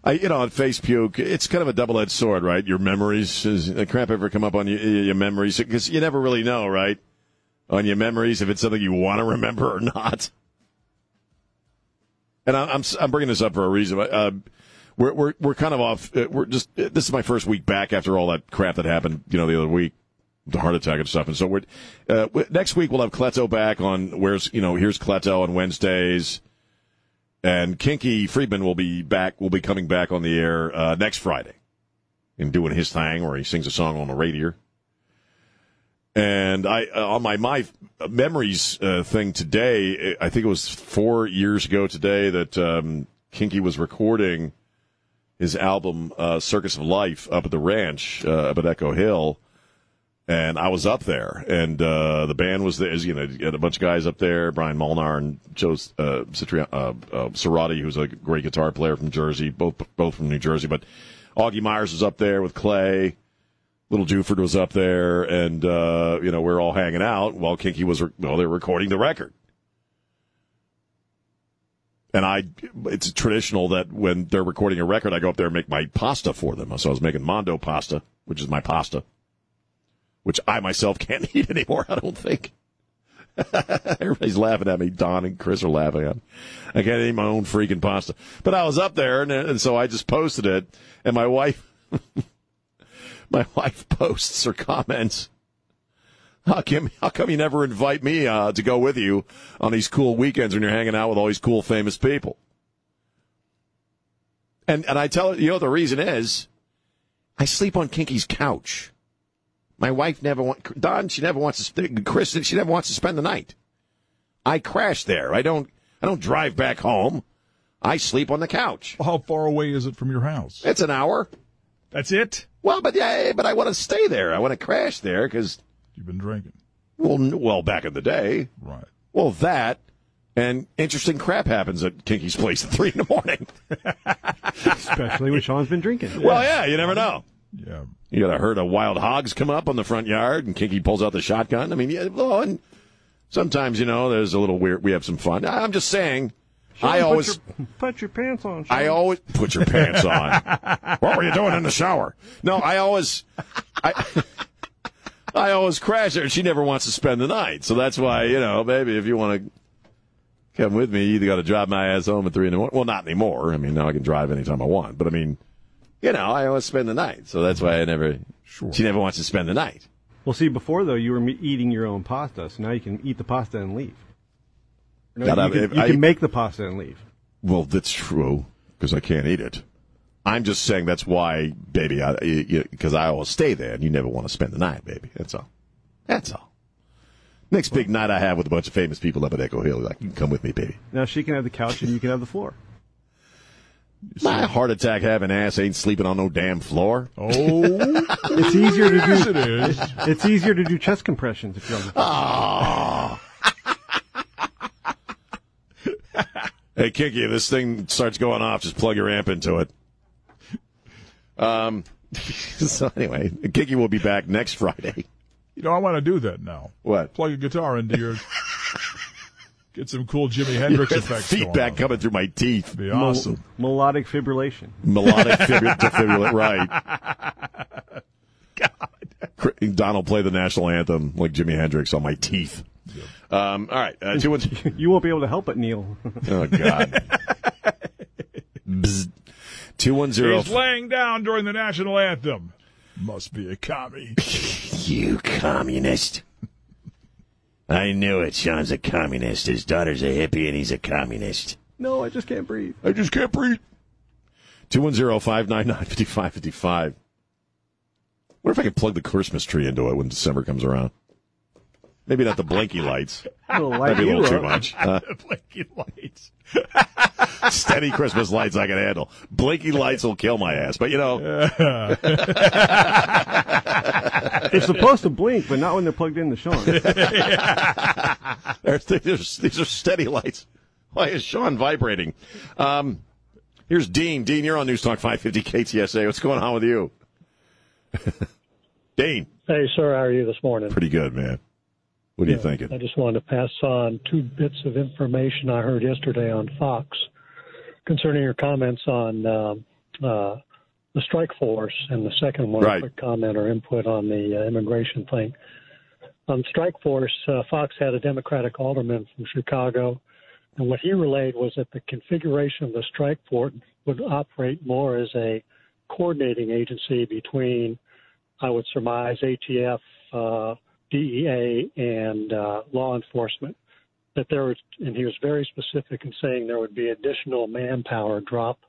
I, you know, on face puke, it's kind of a double-edged sword, right? Your memories, the crap ever come up on your, your memories? Because you never really know, right? On your memories, if it's something you want to remember or not. And I- I'm I'm bringing this up for a reason. Uh, we're we're we're kind of off. uh, We're just this is my first week back after all that crap that happened, you know, the other week, the heart attack and stuff. And so we're uh, next week we'll have Cleto back on where's you know here's Cleto on Wednesdays. And Kinky Friedman will be back. Will be coming back on the air uh, next Friday, and doing his thing where he sings a song on the radio. And I uh, on my my memories uh, thing today, I think it was four years ago today that um, Kinky was recording his album uh, Circus of Life up at the ranch uh, up at Echo Hill, and I was up there, and uh, the band was there. You know, you had a bunch of guys up there, Brian Molnar and Joe uh, Citri- uh, uh, Cerati, who's a great guitar player from Jersey, both both from New Jersey. But Augie Myers was up there with Clay. Little Jewford was up there, and uh, you know we are all hanging out while Kinky was re- well, they were recording the record. And I, it's traditional that when they're recording a record, I go up there and make my pasta for them. So I was making Mondo pasta, which is my pasta, which I myself (laughs) can't eat anymore. I don't think. (laughs) Everybody's laughing at me. Don and Chris are laughing at me. I can't eat my own freaking pasta. But I was up there, and, and so I just posted it, and my wife, (laughs) my wife posts or comments. How come, how come you never invite me uh, to go with you on these cool weekends when you're hanging out with all these cool famous people? And and I tell her, you know, the reason is I sleep on Kinky's couch. My wife never wants Don. She never wants to. Chris. She never wants to spend the night. I crash there. I don't. I don't drive back home. I sleep on the couch. How far away is it from your house? It's an hour. That's it. Well, but yeah, but I want to stay there. I want to crash there because You've been drinking. well, well, back in the day. Right. Well, that and interesting crap happens at Kinky's place at three in the morning. (laughs) Especially when Sean's been drinking. Well, yeah, you never know. Yeah. You got a herd of wild hogs come up on the front yard, and Kinky pulls out the shotgun. I mean, yeah, well, and sometimes you know there's a little weird. We have some fun. I'm just saying. Sean, I put always, your, put your pants on. Sean. I always put your pants on. (laughs) what were you doing in the shower? No, I always, I, I always crash her. and She never wants to spend the night, so that's why you know, baby, if you want to come with me, you either got to drive my ass home at three in the morning. Well, not anymore. I mean, now I can drive anytime I want. But I mean, you know, I always spend the night, so that's why I never. Sure. She never wants to spend the night. Well, see, before though, you were eating your own pasta, so now you can eat the pasta and leave. No, you I- can, you I- can make the pasta and leave. Well, that's true because I can't eat it. I'm just saying that's why, baby, because I, always stay there, and you never want to spend the night, baby. That's all. That's all. Next big night I have with a bunch of famous people up at Echo Hill, like you can come with me, baby. Now she can have the couch and you can have the floor. My heart attack having ass ain't sleeping on no damn floor. Oh, (laughs) It's easier to do. Yes, do. it is. It's easier to do chest compressions if you're on the floor. Oh. Ah. (laughs) hey, Kinky, if this thing starts going off, just plug your amp into it. Um. (laughs) So anyway, Kinky will be back next Friday. You know, I want to do that now. What? Plug a guitar into your. Get some cool Jimi Hendrix Your effects. going feedback on. coming through my teeth. Be Mel- awesome. melodic fibrillation. Melodic (laughs) fibri- defibrillate, right. God. Don will play the national anthem like Jimi Hendrix on my teeth. Um, all right. Uh, (laughs) two You won't be able to help it, Neil. oh, God. Bzz. 210. He's laying down during the national anthem. Must be a commie. (laughs) You communist. I knew it. Sean's a communist. His daughter's a hippie and he's a communist. no, I just can't breathe. I just can't breathe. 210 599 5555. What if I could plug the Christmas tree into it when December comes around? Maybe not the blinky lights. (laughs) It'll light That'd be a little too up. much. (laughs) Uh, Blinky lights. (laughs) steady Christmas lights I can handle. Blinky lights will kill my ass. But, you know, They're supposed to blink, but not when they're plugged in into Sean. They're- these are- these are steady lights. Why is Sean vibrating? Um, here's Dean. Dean, you're on News Talk 550 KTSA. What's going on with you? Dean. Hey, sir, how are you this morning? Pretty good, man. What are you thinking? I just wanted to pass on two bits of information I heard yesterday on Fox concerning your comments on um uh, the strike force, and the second one, Right. a quick comment or input on the uh, immigration thing. On strike force, uh, Fox had a Democratic alderman from Chicago, and what he relayed was that the configuration of the strike force would operate more as a coordinating agency between, I would surmise, ATF, uh, DEA, and uh, law enforcement. That there was, and he was very specific in saying there would be additional manpower drop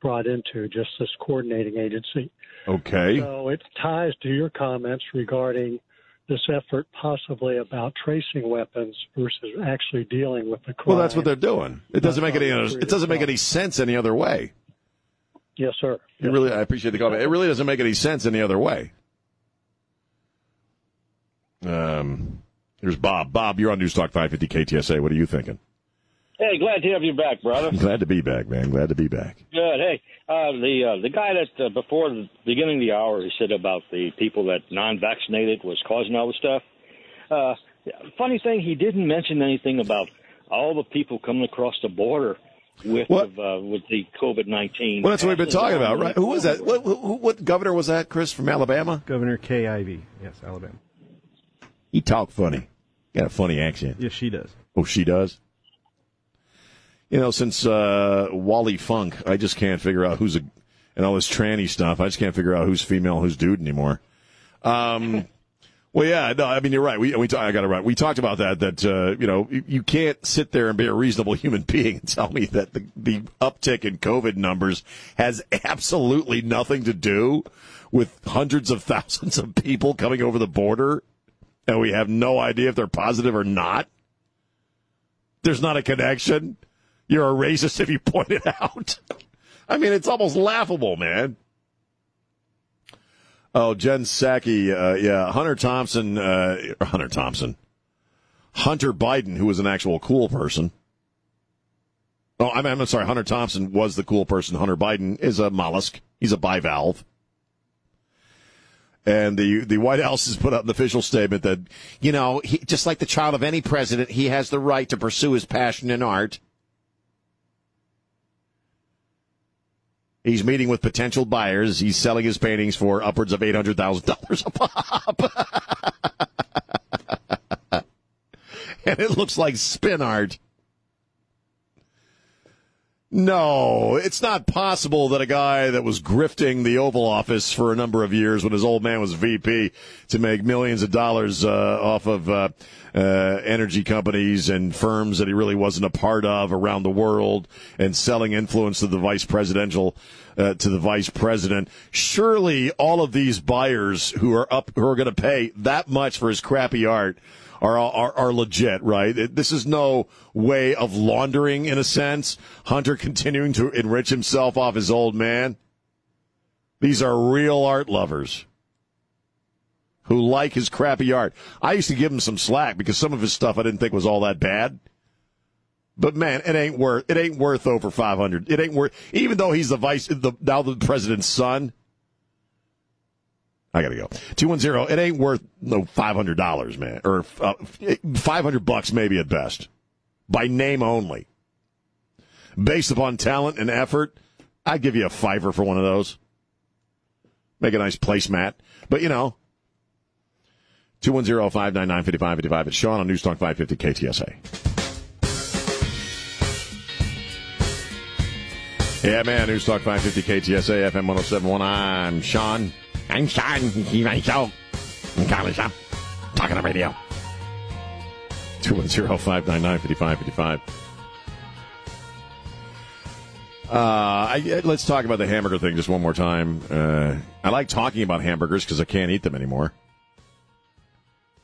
brought into just this coordinating agency. Okay. So it ties to your comments regarding this effort possibly about tracing weapons versus actually dealing with the crime. Well, that's what they're doing. It doesn't make any it doesn't make any sense any other way. Yes, sir. It really, I appreciate the comment. It really doesn't make any sense any other way. Um, here's Bob. Bob, you're on News Talk 550 KTSA. What are you thinking? Hey, glad to have you back, brother. I'm (laughs) glad to be back, man. Glad to be back. Good. Hey, uh, the uh, the guy that uh, before the beginning of the hour he said about the people that non-vaccinated was causing all the stuff. Uh, funny thing, he didn't mention anything about all the people coming across the border with uh, with the COVID nineteen. Well, that's what we've been talking about, right? Who was that? What, who, what governor was that, Chris, from Alabama? Governor Kay Ivey. Yes, Alabama. He talked funny. Got a funny accent. Yes, she does. Oh, she does? You know, since uh, Wally Funk, I just can't figure out who's a, and all this tranny stuff, I just can't figure out who's female, who's dude anymore. Um, (laughs) well, yeah, no, I mean, you're right. We, we I got it right. We talked about that, that, uh, you know, you, you can't sit there and be a reasonable human (laughs) being and tell me that the, the uptick in COVID numbers has (laughs) absolutely nothing to do with hundreds of thousands of people coming over the border and we have no idea if they're positive or not. There's not a connection. You're a racist (laughs) if you point it out. I mean, it's almost laughable, man. Oh, Jen Psaki, uh, yeah, Hunter Thompson, uh, Hunter Thompson, Hunter Biden, who was an actual cool person. Oh, I'm, I'm sorry, Hunter Thompson was the cool person. Hunter Biden is a mollusk. He's a bivalve. And the the White House has put out an official statement that you know, he, just like the child of any president, he has the right to pursue his passion in art. He's meeting with potential buyers. He's selling his paintings for upwards of eight hundred thousand dollars a pop, (laughs) and it looks like spin art. No, it's not possible that a guy that was grifting the Oval Office for a number of years when his old man was VP to make millions of dollars uh, off of uh, uh, energy companies and firms that he really wasn't a part of around the world and selling influence to the vice presidential uh, to the vice president. Surely, all of these buyers who are up who are going to pay that much for his crappy art are, are are legit, right? This is no way of laundering in a sense. Hunter continuing to enrich himself off his old man. These are real art lovers who like his crappy art. I used to give him some slack because some of his stuff I didn't think was all that bad. But man, it ain't worth it ain't worth over five hundred. It ain't worth even though he's the vice the now the president's son. I gotta go. Two one zero. It ain't worth no five hundred dollars, man, or uh, five hundred bucks maybe at best, by name only. Based upon talent and effort, I'd give you a fiver for one of those. Make a nice placemat, but you know. 210-599-5555. It's Sean on News Talk 550 KTSA. Yeah, man. News Talk 550 KTSA FM 1071. I'm Sean. I'm Sean. He's my show. I'm Colin Shop. Talking on radio. 210-599-5555. Uh, I, let's talk about the hamburger thing just one more time. Uh, I like talking about hamburgers because I can't eat them anymore.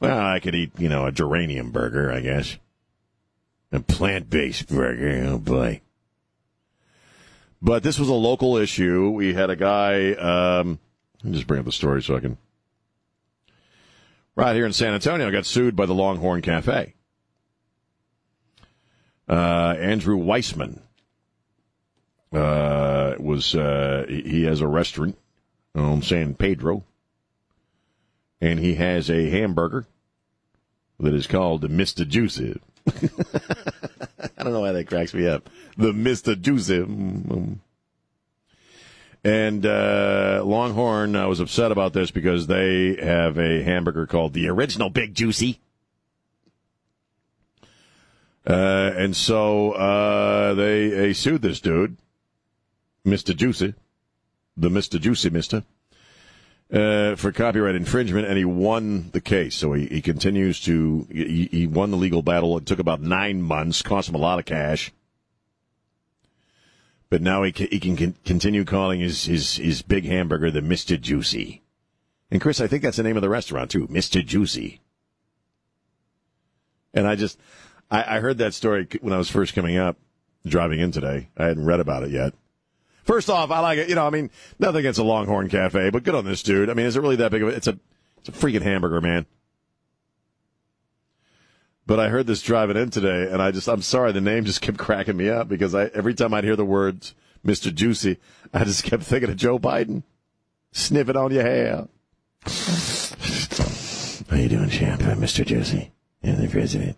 Well, I could eat, you know, a geranium burger, I guess. A plant-based burger, oh boy. But this was a local issue. We had a guy, um, just bring up the story so I can. Right here in San Antonio, I got sued by the Longhorn Cafe. Uh, Andrew Weissman uh, was, uh, he has a restaurant on San Pedro, and he has a hamburger that is called the Mr. Juicy. (laughs) I don't know why that cracks me up. The Mr. Juicy. And uh, Longhorn uh, was upset about this because they have a hamburger called the Original Big Juicy. Uh, and so uh, they, they sued this dude, Mr. Juicy, the Mr. Juicy Mister, uh, for copyright infringement, and he won the case. So he, he continues to he, he won the legal battle. It took about nine months, cost him a lot of cash, but now he he can continue calling his, his his big hamburger the Mister Juicy, And Chris, I think that's the name of the restaurant too, Mr. Juicy. And I just, I, I heard that story when I was first coming up, driving in today. I hadn't read about it yet. First off, I like it. You know, I mean, nothing against a Longhorn Cafe, but good on this dude. I mean, is it really that big of a? It's a, it's a freaking hamburger, man. But I heard this driving in today, and I just, I'm sorry, the name just kept (laughs) cracking me up because I every time I'd hear the words Mr. Juicy, I just kept thinking of Joe Biden sniffing on your hair. How you doing, champ? I'm Mr. Juicy. You're the president.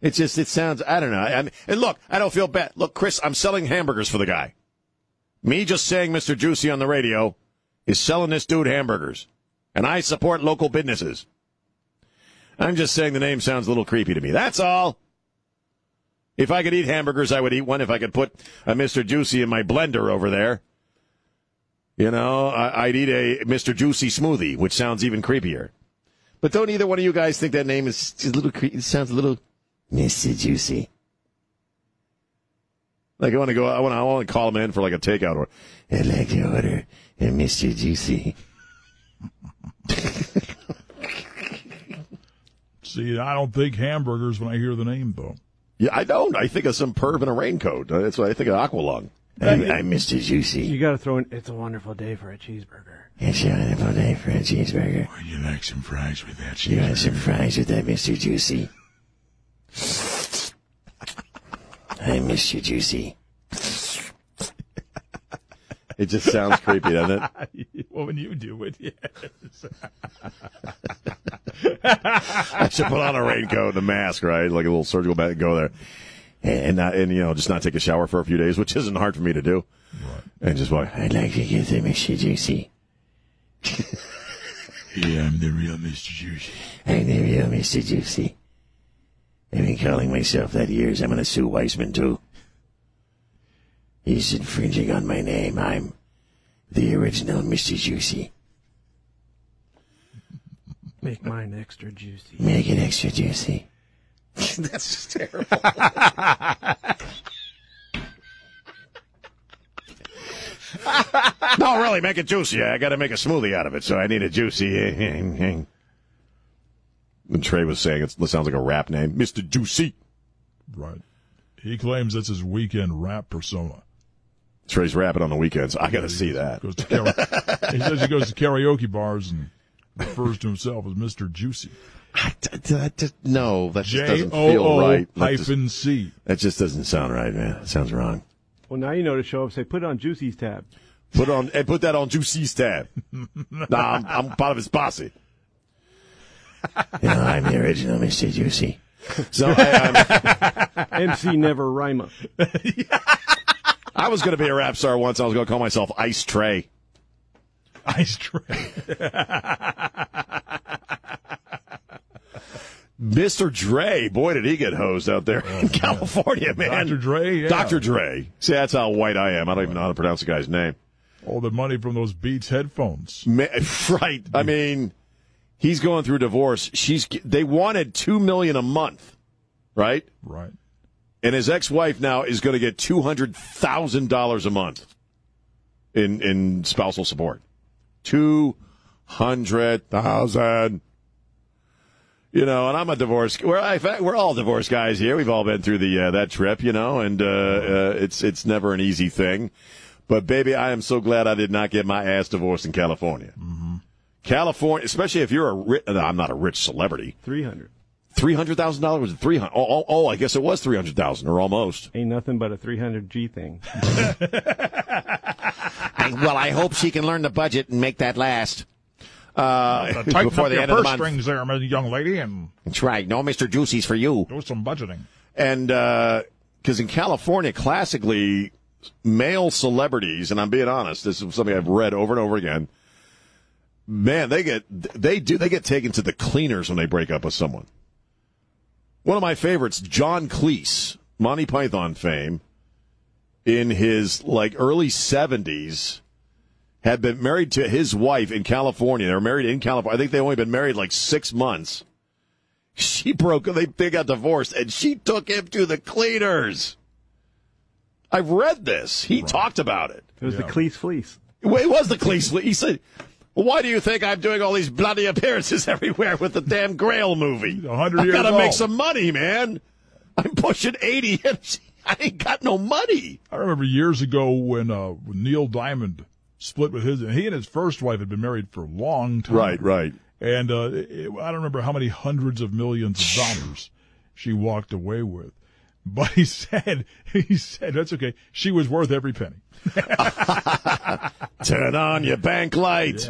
It just, it sounds, I don't know. I, mean and look, I don't feel bad. Look, Chris, I'm selling hamburgers for the guy. Me just saying Mr. Juicy on the radio is selling this dude hamburgers. And I support local businesses. I'm just saying the name sounds a little creepy to me. That's all. If I could eat hamburgers, I would eat one. If I could put a Mr. Juicy in my blender over there, you know, I, would eat a Mr. Juicy smoothie, which sounds even creepier. But don't either one of you guys think that name is a little creepy? It sounds a little Mr. Juicy. Like I want to go, I want to, I want to call him in for like a takeout or I'd like to order a Mr. Juicy. (laughs) See, I don't think hamburgers when I hear the name, though. Yeah, I don't. I think of some perv in a raincoat. Uh, that's why I think of Aqualung. I'm, I'm Mr. Juicy. You got to throw in. It's a wonderful day for a cheeseburger. It's a wonderful day for a cheeseburger. Would you like some fries with that cheeseburger? You want some fries with that, Mr. Juicy? I'm you, Juicy. It just sounds creepy, doesn't it? (laughs) well, when you do with it, yes. (laughs) I should put on a raincoat and a mask, right? Like a little surgical bag and go there. And, not, and, you know, just not take a shower for a few days, which isn't hard for me to do. Right. And just like, I'd like to get them Mr. Juicy. (laughs) yeah, I'm the real Mr. Juicy. I'm the real Mr. Juicy. I've been calling myself that years. I'm going to sue Weissman, too. He's infringing on my name. I'm the original Mr. Juicy. Make mine extra juicy. Make it extra juicy. (laughs) That's just terrible. (laughs) no, really, make it juicy. I got to make a smoothie out of it, so I need a juicy. Eh, eh, eh, and Trey was saying it sounds like a rap name, Mr. Juicy. Right. He claims that's his weekend rap persona. Trey's rapping on the weekends. I got to see that. he says he goes to karaoke bars and refers to himself as Mr. Juicy. I, no, that just doesn't feel right. hyphen C. That just doesn't sound right, man. It sounds wrong. Well, now you know to show up. Say, put it on Juicy's tab. Put on and put that on Juicy's tab. (laughs) nah, I'm, I'm, part of his posse. you know, I'm the original Mr. Juicy. So (laughs) I, um, MC Never Rhyma. (laughs) I was going to be a rap star once. I was going to call myself Ice Tray. Ice Trey. (laughs) Mr. Dre, boy, did he get hosed out there oh, in California, man. Dr. Dre, yeah. Dr. Dre. See, that's how white I am. I don't even know how to pronounce the guy's name. All the money from those Beats headphones. (laughs) right. I mean, he's going through divorce. She's they wanted two million a month, right? Right. And his ex-wife now is going to get two hundred thousand dollars a month in in spousal support. Two hundred thousand. You know, and I'm a divorce. We're in fact, we're all divorce guys here. We've all been through the uh, that trip, you know, and uh, uh, it's it's never an easy thing. But baby, I am so glad I did not get my ass divorced in California. Mm-hmm. California, especially if you're a rich, I'm not a rich celebrity. Three hundred. Three hundred thousand dollars was three hundred. Oh, oh, oh, I guess it was three hundred thousand or almost. Ain't nothing but a three hundred G thing. (laughs) I, well, I hope she can learn the budget and make that last. Uh, tighten before up the your end purse of the month. strings there, young lady, and that's right. No, Mister Juicy's for you. Do some budgeting. And because uh, in California, classically, male celebrities, and I'm being honest, this is something I've read over and over again. Man, they get they do they get taken to the cleaners when they break up with someone. One of my favorites, John Cleese, Monty Python fame, in his like early 70s had been married to his wife in California. They were married in California. I think they only been married like six months. She broke. They they got divorced, and she took him to the cleaners. I've read this. He right. talked about it. It was yeah. the Cleese Fleece. It was the Cleese Fleece. He said, Well, why do you think I'm doing all these bloody appearances (laughs) everywhere with the damn Grail movie? A hundred I years gotta make some money, man. I'm pushing 80 (laughs) and I ain't got no money. I remember years ago when, uh, when Neil Diamond split with his, and he and his first wife had been married for a long time. Right, right. And uh, it, I don't remember how many hundreds of millions of dollars she walked away with. But he (laughs) said, he said, that's okay. She was worth every penny. Turn on your bank light.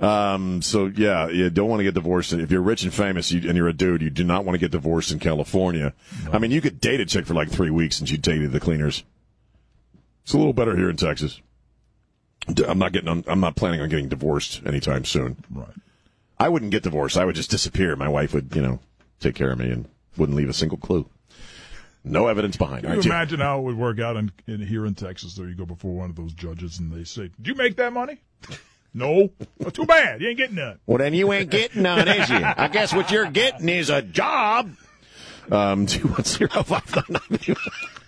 Um, so yeah, you don't want to get divorced. If you're rich and famous you, and you're a dude, you do not want to get divorced in California. I mean, you could date a chick for like three weeks and she'd take you to the cleaners. It's a little better here in Texas. I'm not getting. I'm not planning on getting divorced anytime soon. Right. I wouldn't get divorced. I would just disappear. My wife would, you know, take care of me and wouldn't leave a single clue. No evidence behind. Can All you right, Jim. imagine how it would work out in, in here in Texas? There you go before one of those judges, and they say, "Did you make that money?" (laughs) no. Well, too bad. You ain't getting none. Well, then you ain't getting none, is you? I guess what you're getting is a job. Um, (laughs) two one zero five nine nine.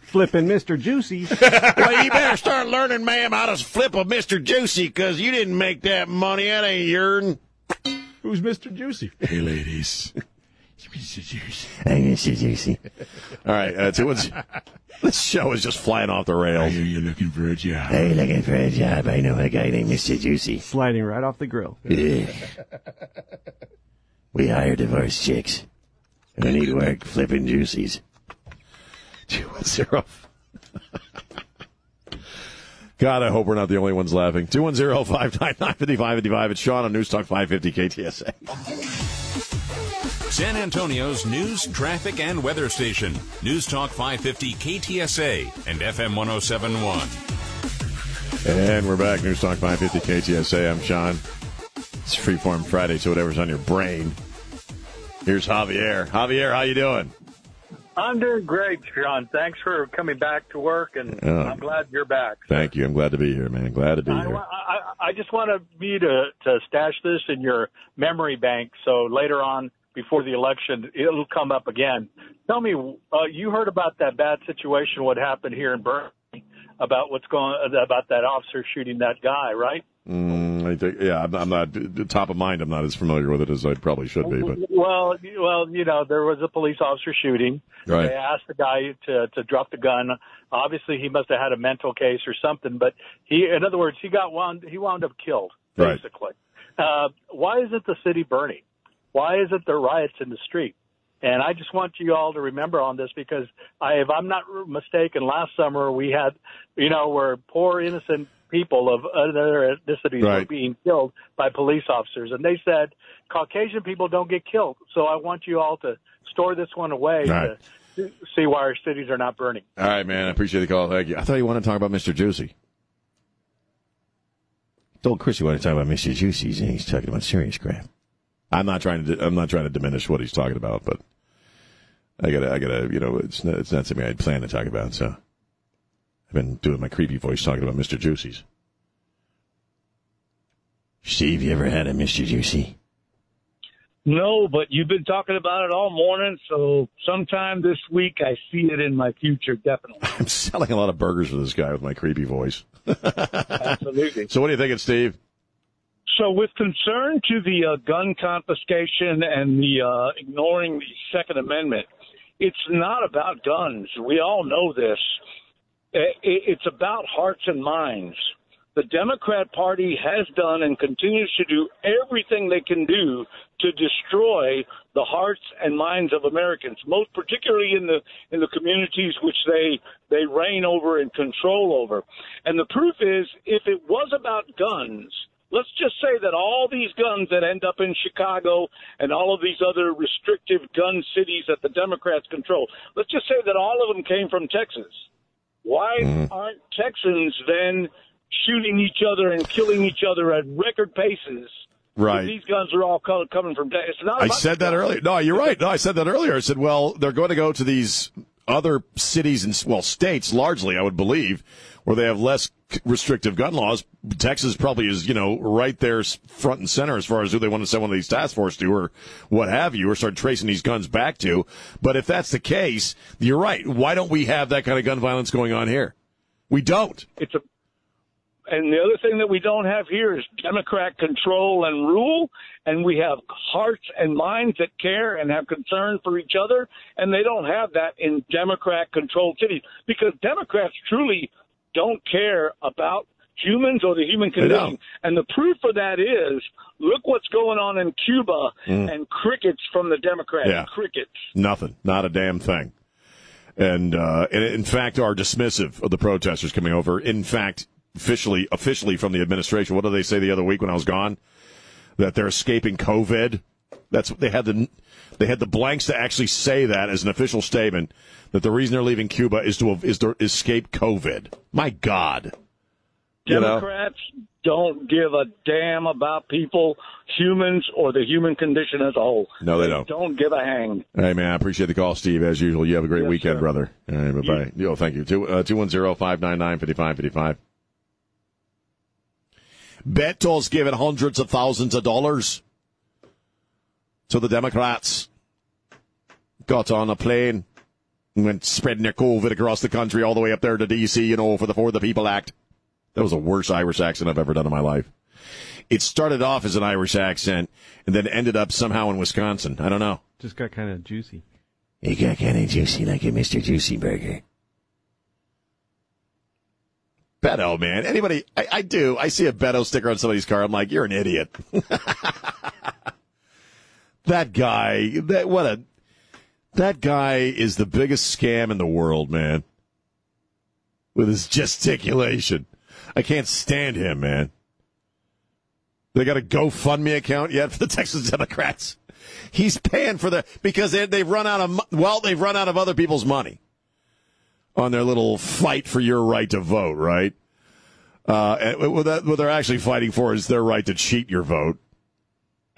Flipping Mr. Juicy. (laughs) well, you better start learning, ma'am, how to flip a Mr. Juicy, because you didn't make that money. That ain't yours. Who's Mr. Juicy? Hey, ladies. Mr. Juicy. Mr. Juicy. All right, uh, two one. This show is just flying off the rails. Are you looking for a job? Hey, looking for a job. I know a guy named Mr. Juicy. Sliding right off the grill. Yeah. We hire divorced chicks who need work flipping juicies. Two one zero. God, I hope we're not the only ones laughing. 210 599 5555. It's Sean on News Talk 550 KTSA. San Antonio's news, traffic, and weather station. News Talk 550 KTSA and FM 1071. And we're back. News Talk 550 KTSA. I'm Sean. It's Freeform Friday, so whatever's on your brain. Here's Javier. Javier, how you doing? I'm doing great, Sean. Thanks for coming back to work, and Oh. I'm glad you're back. Thank you. I'm glad to be here, man. Glad to be I, here. I, I just wanted you to, to stash this in your memory bank so later on, before the election, it'll come up again. Tell me, uh, you heard about that bad situation, what happened here in Berkeley, about what's going about that officer shooting that guy, right? Mm, I think, yeah, I'm, I'm not top of mind. I'm not as familiar with it as I probably should be, but Well, you- well, you know, there was a police officer shooting. Right. They asked the guy to to drop the gun. Obviously, he must have had a mental case or something. But he, in other words, he got wound. He wound up killed, Right. basically. Uh, why isn't the city burning? Why isn't there riots in the street? And I just want you all to remember on this because I, if I'm not mistaken, last summer we had, you know, where poor innocent people of other ethnicities were being killed by police officers, and they said Caucasian people don't get killed. So I want you all to store this one away Right. to see why our cities are not burning. all right, man. I appreciate the call. Thank you. I thought you wanted to talk about Mr. Juicy. Told Chris you want to talk about Mr. Juicy, and he's talking about serious crap. I'm not trying to. I'm not trying to diminish what he's talking about, but I gotta. I gotta. You know, it's not, it's not something I'd planned to talk about. So I've been doing my creepy voice talking about Mr. Juicy's. Steve, you ever had a Mr. Juicy? No, but you've been talking about it all morning, so sometime this week I see it in my future, definitely. (laughs) I'm selling a lot of burgers for this guy with my creepy voice. (laughs) Absolutely. So what do you think, of Steve? So, with concern to the uh, gun confiscation and the uh, ignoring the Second Amendment, it's not about guns. We all know this. It's about hearts and minds. The Democrat Party has done and continues to do everything they can do to destroy the hearts and minds of Americans, most particularly in the in the communities which they they reign over and control over. And the proof is, if it was about guns, let's just say that all these guns that end up in Chicago and all of these other restrictive gun cities that the Democrats control, let's just say that all of them came from Texas. Why mm-hmm. aren't Texans then shooting each other and killing each other at record paces? Right. These guns are all coming from Texas. Not I said that earlier. No, you're right. No, I said that earlier. I said, well, they're going to go to these other cities and well, states largely, I would believe, where they have less restrictive gun laws. Texas probably is, you know, right there front and center as far as who they want to send one of these task force to or what have you, or start tracing these guns back to. But if that's the case, you're right. Why don't we have that kind of gun violence going on here? We don't. It's a and the other thing that we don't have here is Democrat control and rule, and we have hearts and minds that care and have concern for each other, and they don't have that in Democrat controlled cities because Democrats truly don't care about humans or the human condition. And the proof of that is look what's going on in Cuba Mm. and crickets from the Democrats. Yeah. Crickets. Nothing. Not a damn thing. And, uh, and in fact, are dismissive of the protesters coming over. In fact, officially, officially from the administration, what did they say the other week when I was gone? That they're escaping COVID. That's what they had the they had the blanks to actually say that as an official statement that the reason they're leaving Cuba is to is to escape COVID. My God. You know? Democrats don't give a damn about people, humans, or the human condition as a whole. No, they don't. Don't give a hang. Hey man, I appreciate the call, Steve. As usual, you have a great Yes, weekend, sir. brother. All right, bye bye. Yo, thank you. Two uh, two one zero five nine nine fifty five fifty five. Beto's giving hundreds of thousands of dollars to the Democrats. Got on a plane and went spreading their COVID across the country, all the way up there to D.C. You know, for the For the People Act. That was the worst Irish accent I've ever done in my life. It started off as an Irish accent and then ended up somehow in Wisconsin. I don't know. Just got kind of juicy. It got kind of juicy like a Mr. Juicy Burger. Beto, man. Anybody, I, I do. I see a Beto sticker on somebody's car. I'm like, you're an idiot. (laughs) that guy, that, what a, that guy is the biggest scam in the world, man. With his gesticulation. I can't stand him, man. They got a GoFundMe account yet for the (laughs) Texas Democrats? He's paying for the because they, they've run out of well, they've run out of other people's money on their little fight for your right to vote, right? Uh, what they're actually fighting for is their right to cheat your vote.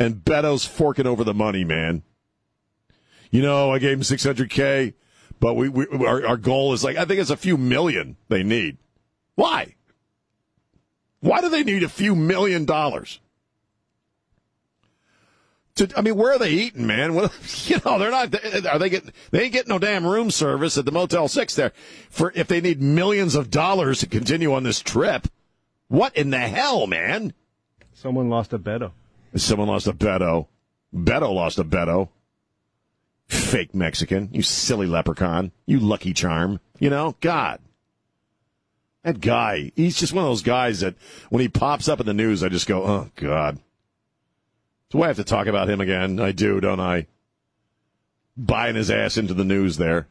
And Beto's forking over the money, man. You know, I gave him 600k, but we, we our, our goal is like I think it's a few million they need. Why? Why do they need a few million dollars? To, I mean, where are they eating, man? (laughs) What, you know, they're not. Are they getting? They ain't getting no damn room service at the Motel Six there. For if they need millions of dollars to continue on this trip, what in the hell, man? Someone lost a Beto. Someone lost a Beto. Beto lost a Beto. Fake Mexican. You silly leprechaun. You lucky charm. You know, God. That guy, he's just one of those guys that when he pops up in the news, I just go, oh, God. Do I have to talk about him again? I do, don't I? Buying his ass into the news there.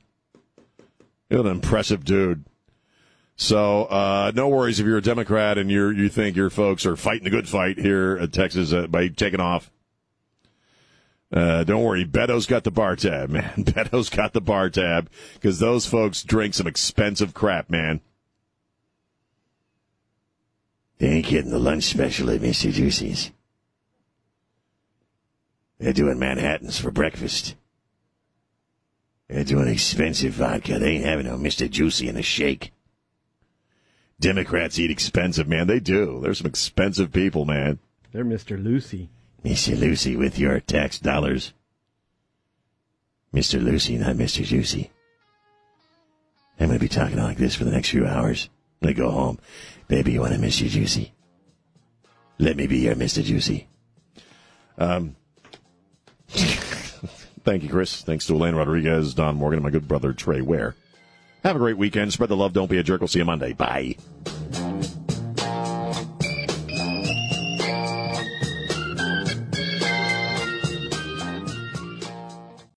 What an impressive dude. So, uh, no worries if you're a Democrat and you're, you think your folks are fighting the good fight here at Texas uh, by taking off. Uh, don't worry, Beto's got the bar tab, (laughs) man. Beto's got the bar tab because those folks drink some expensive crap, man. They ain't getting the lunch special at Mr. Juicy's. They're doing Manhattans for breakfast. They're doing expensive vodka. They ain't having no Mr. Juicy in a shake. Democrats eat expensive, man. They do. They're some expensive people, man. They're Mr. Lucy. Mr. Lucy with your tax dollars. Mr. Lucy, not Mr. Juicy. I'm going to be talking like this for the next few hours. When I go home. Baby, you want to Mr. Juicy? Let me be your Mr. Juicy. Um, (laughs) thank you, Chris. Thanks to Elaine Rodriguez, Don Morgan, and my good brother Trey Ware. Have a great weekend. Spread the love. Don't be a jerk. We'll see you Monday. Bye.